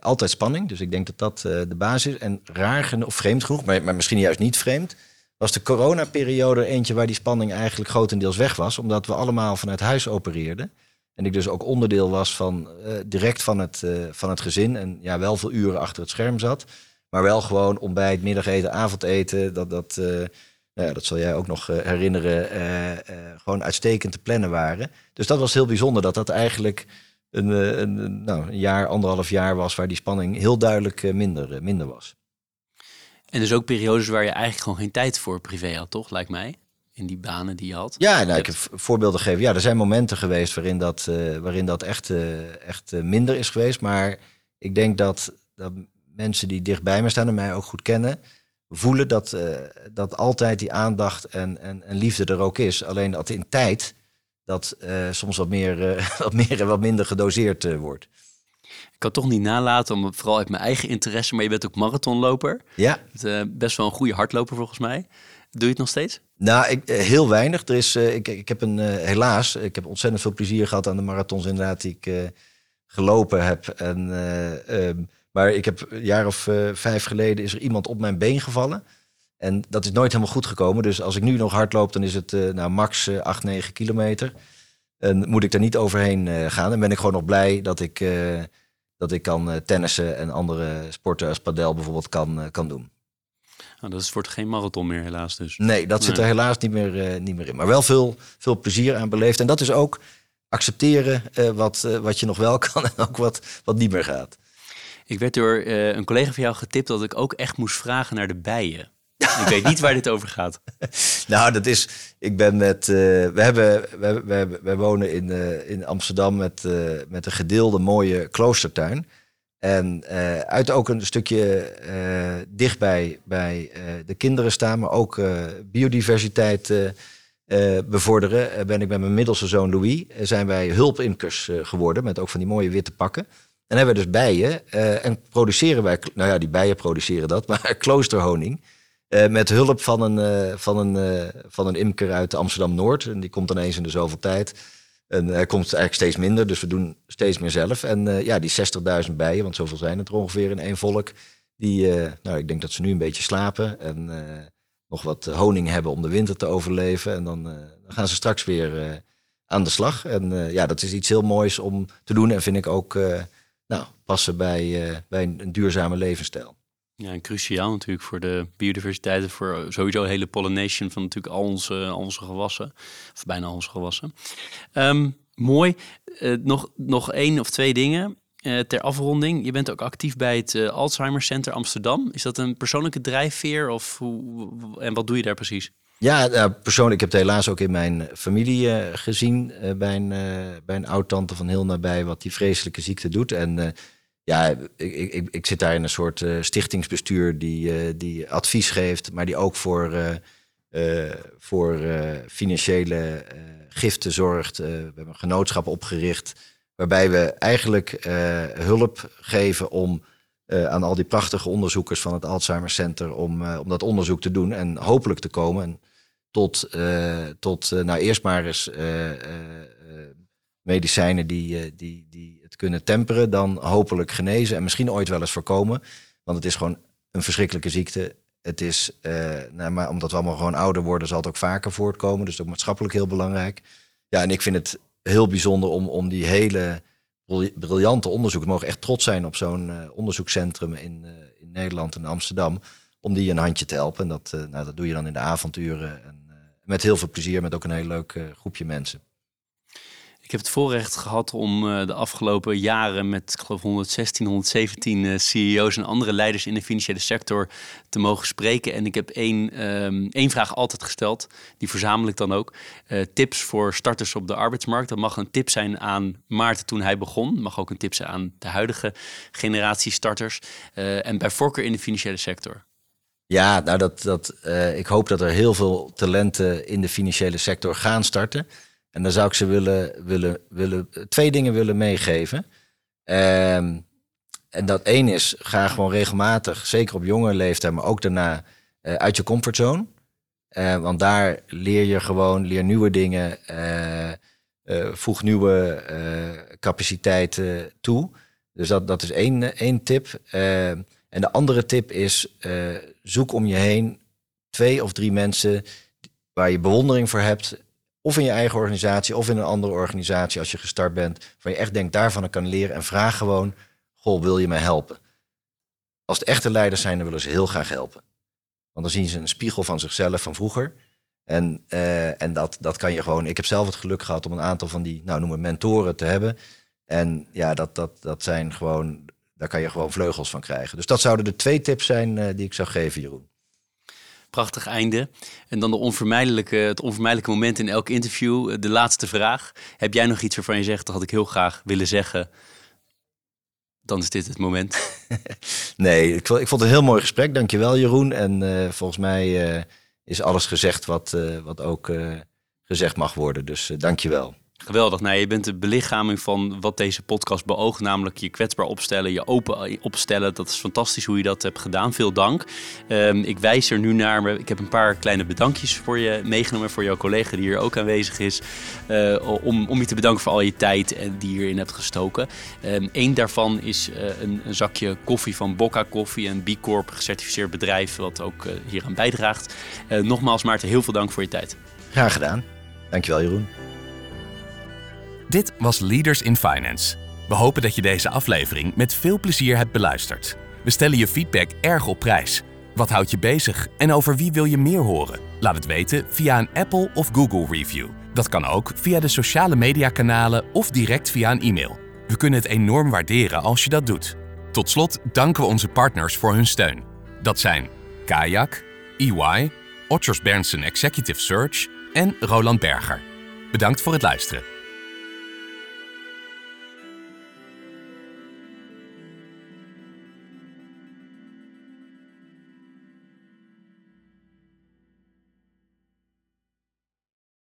Speaker 2: altijd spanning. Dus ik denk dat dat uh, de basis is. En raar of vreemd genoeg, maar, maar misschien juist niet vreemd, was de coronaperiode eentje waar die spanning eigenlijk grotendeels weg was. Omdat we allemaal vanuit huis opereerden. En ik dus ook onderdeel was van direct van het, van het gezin. En ja, wel veel uren achter het scherm zat. Maar wel gewoon ontbijt, middageten, avondeten. Dat, dat, nou ja, dat zal jij ook nog herinneren. gewoon uitstekend te plannen waren. Dus dat was heel bijzonder dat dat eigenlijk een, eh, een, nou, een jaar, anderhalf jaar was waar die spanning heel duidelijk eh, minder, eh, minder was.
Speaker 3: En dus ook periodes waar je eigenlijk gewoon geen tijd voor privé had, toch? Lijkt mij. In die banen die je had.
Speaker 2: Ja, nou, ik heb voorbeelden gegeven. Ja, er zijn momenten geweest waarin dat, uh, waarin dat echt, uh, echt uh, minder is geweest. Maar ik denk dat dat mensen die dichtbij me staan en mij ook goed kennen, voelen dat, dat altijd die aandacht en, en, en, liefde er ook is. Alleen dat in tijd dat uh, soms wat meer, uh, wat meer en wat minder gedoseerd wordt.
Speaker 3: Ik kan toch niet nalaten, om, vooral uit mijn eigen interesse, maar je bent ook marathonloper.
Speaker 2: Ja.
Speaker 3: best wel een goede hardloper volgens mij. Doe je het nog steeds?
Speaker 2: Nou, ik, heel weinig. Er is, ik, ik heb een, helaas, ik heb ontzettend veel plezier gehad aan de marathons inderdaad die ik gelopen heb. En um, maar ik heb een jaar of vijf geleden is er iemand op mijn been gevallen. En dat is nooit helemaal goed gekomen. Dus als ik nu nog hard loop, dan is het uh, nou, max uh, 8, 9 kilometer. En moet ik daar niet overheen uh, gaan. En ben ik gewoon nog blij dat ik, dat ik kan tennissen en andere sporten als padel bijvoorbeeld kan, kan doen.
Speaker 3: Nou, dat wordt geen marathon meer helaas dus.
Speaker 2: Nee, dat zit er helaas niet meer, niet meer in. Maar wel veel, veel plezier aan beleefd. En dat is ook accepteren wat, wat je nog wel kan en ook wat, wat niet meer gaat.
Speaker 3: Ik werd door een collega van jou getipt dat ik ook echt moest vragen naar de bijen. Ik weet niet waar dit over gaat.
Speaker 2: nou, dat is. Ik ben met. Uh, we, hebben, we, we, wonen in, uh, in Amsterdam met, met een gedeelde mooie kloostertuin. En uit ook een stukje dichtbij bij de kinderen staan, maar ook biodiversiteit bevorderen. ben ik met mijn middelste zoon Louis. zijn wij hulpimkers geworden met ook van die mooie witte pakken. En hebben we dus bijen en produceren wij, nou ja, die bijen produceren dat, maar kloosterhoning. Uh, met hulp van een, uh, van, een, van een imker uit Amsterdam-Noord. En die komt dan eens in de zoveel tijd. En hij komt eigenlijk steeds minder, dus we doen steeds meer zelf. En ja, die 60.000 bijen, want zoveel zijn het er ongeveer in één volk. Die, nou, ik denk dat ze nu een beetje slapen en nog wat honing hebben om de winter te overleven. En dan, gaan ze straks weer aan de slag. En ja, dat is iets heel moois om te doen en vind ik ook nou, passen bij, bij een, duurzame levensstijl.
Speaker 3: Ja, en cruciaal natuurlijk voor de biodiversiteit en voor sowieso de hele pollination van natuurlijk al onze, al onze gewassen. Of bijna al onze gewassen. Um, mooi. Uh, nog, nog één of twee dingen. Ter afronding, je bent ook actief bij het Alzheimer Center Amsterdam. Is dat een persoonlijke drijfveer of hoe, en wat doe je daar precies?
Speaker 2: Ja, persoonlijk heb ik het helaas ook in mijn familie gezien. Bij een, bij een oud-tante van heel nabij wat die vreselijke ziekte doet. En ja, ik, ik, ik zit daar in een soort stichtingsbestuur die, die advies geeft, maar die ook voor, voor financiële giften zorgt. we hebben een genootschap opgericht waarbij we eigenlijk hulp geven om aan al die prachtige onderzoekers van het Alzheimer Center om, om dat onderzoek te doen en hopelijk te komen. En tot, tot nou eerst maar eens medicijnen die, die, die kunnen temperen, dan hopelijk genezen en misschien ooit wel eens voorkomen. Want het is gewoon een verschrikkelijke ziekte. Het is, nou, maar omdat we allemaal gewoon ouder worden, zal het ook vaker voortkomen. Dus ook maatschappelijk heel belangrijk. Ja, en ik vind het heel bijzonder om, om die hele briljante onderzoek. We mogen echt trots zijn op zo'n onderzoekscentrum in, in Nederland en Amsterdam. Om die een handje te helpen. En dat, nou, dat doe je dan in de avonturen. En, met heel veel plezier, met ook een heel leuk uh, groepje mensen.
Speaker 3: Ik heb het voorrecht gehad om uh, de afgelopen jaren met geloof 116, 117 uh, CEO's en andere leiders in de financiële sector te mogen spreken. En ik heb één, um, één vraag altijd gesteld, die verzamel ik dan ook. Uh, tips voor starters op de arbeidsmarkt. Dat mag een tip zijn aan Maarten toen hij begon. mag ook een tip zijn aan de huidige generatie starters. en bij voorkeur in de financiële sector.
Speaker 2: Ja, nou dat, dat, ik hoop dat er heel veel talenten in de financiële sector gaan starten. En dan zou ik ze willen, willen, willen twee dingen willen meegeven. Um, en dat één is, ga gewoon regelmatig, zeker op jongere leeftijd, maar ook daarna, uh, uit je comfortzone. Uh, want daar leer je gewoon, leer nieuwe dingen, voeg nieuwe capaciteiten toe. Dus dat, dat is één, één tip. Ehm, en de andere tip is, zoek om je heen twee of drie mensen waar je bewondering voor hebt. Of in je eigen organisatie of in een andere organisatie als je gestart bent. Waar je echt denkt, daarvan kan leren. En vraag gewoon, goh, wil je mij helpen? Als het echte leiders zijn, dan willen ze heel graag helpen. Want dan zien ze een spiegel van zichzelf van vroeger. En, uh, en dat, dat kan je gewoon. Ik heb zelf het geluk gehad om een aantal van die, nou noemen mentoren te hebben. En ja, dat, dat, dat zijn gewoon daar kan je gewoon vleugels van krijgen. Dus dat zouden de twee tips zijn uh, die ik zou geven, Jeroen.
Speaker 3: Prachtig einde. En dan de onvermijdelijke, het onvermijdelijke moment in elk interview. Eh, de laatste vraag. Heb jij nog iets waarvan je zegt, dat had ik heel graag willen zeggen? dan is dit het moment.
Speaker 2: nee, ik, ik, vond het een heel mooi gesprek. Dankjewel Jeroen. En uh, volgens mij uh, is alles gezegd wat, wat ook gezegd mag worden. Dus dankjewel.
Speaker 3: Geweldig. Nou, je bent de belichaming van wat deze podcast beoogt, namelijk je kwetsbaar opstellen, je open opstellen. Dat is fantastisch hoe je dat hebt gedaan. Veel dank. Um, ik wijs er nu naar. Ik heb een paar kleine bedankjes voor je meegenomen, voor jouw collega die hier ook aanwezig is. Uh, om, om je te bedanken voor al je tijd die je hierin hebt gestoken. Eén daarvan is een, een, zakje koffie van Bocca Koffie, een B Corp gecertificeerd bedrijf, wat ook uh, hieraan bijdraagt. nogmaals, Maarten, heel veel dank voor je tijd.
Speaker 2: Graag gedaan. Dankjewel, Jeroen.
Speaker 1: Dit was Leaders in Finance. We hopen dat je deze aflevering met veel plezier hebt beluisterd. We stellen je feedback erg op prijs. Wat houdt je bezig en over wie wil je meer horen? Laat het weten via een Apple of Google review. Dat kan ook via de sociale mediakanalen of direct via een e-mail. We kunnen het enorm waarderen als je dat doet. Tot slot danken we onze partners voor hun steun. Dat zijn Kayak, EY, Otters Berndsen Executive Search en Roland Berger. Bedankt voor het luisteren.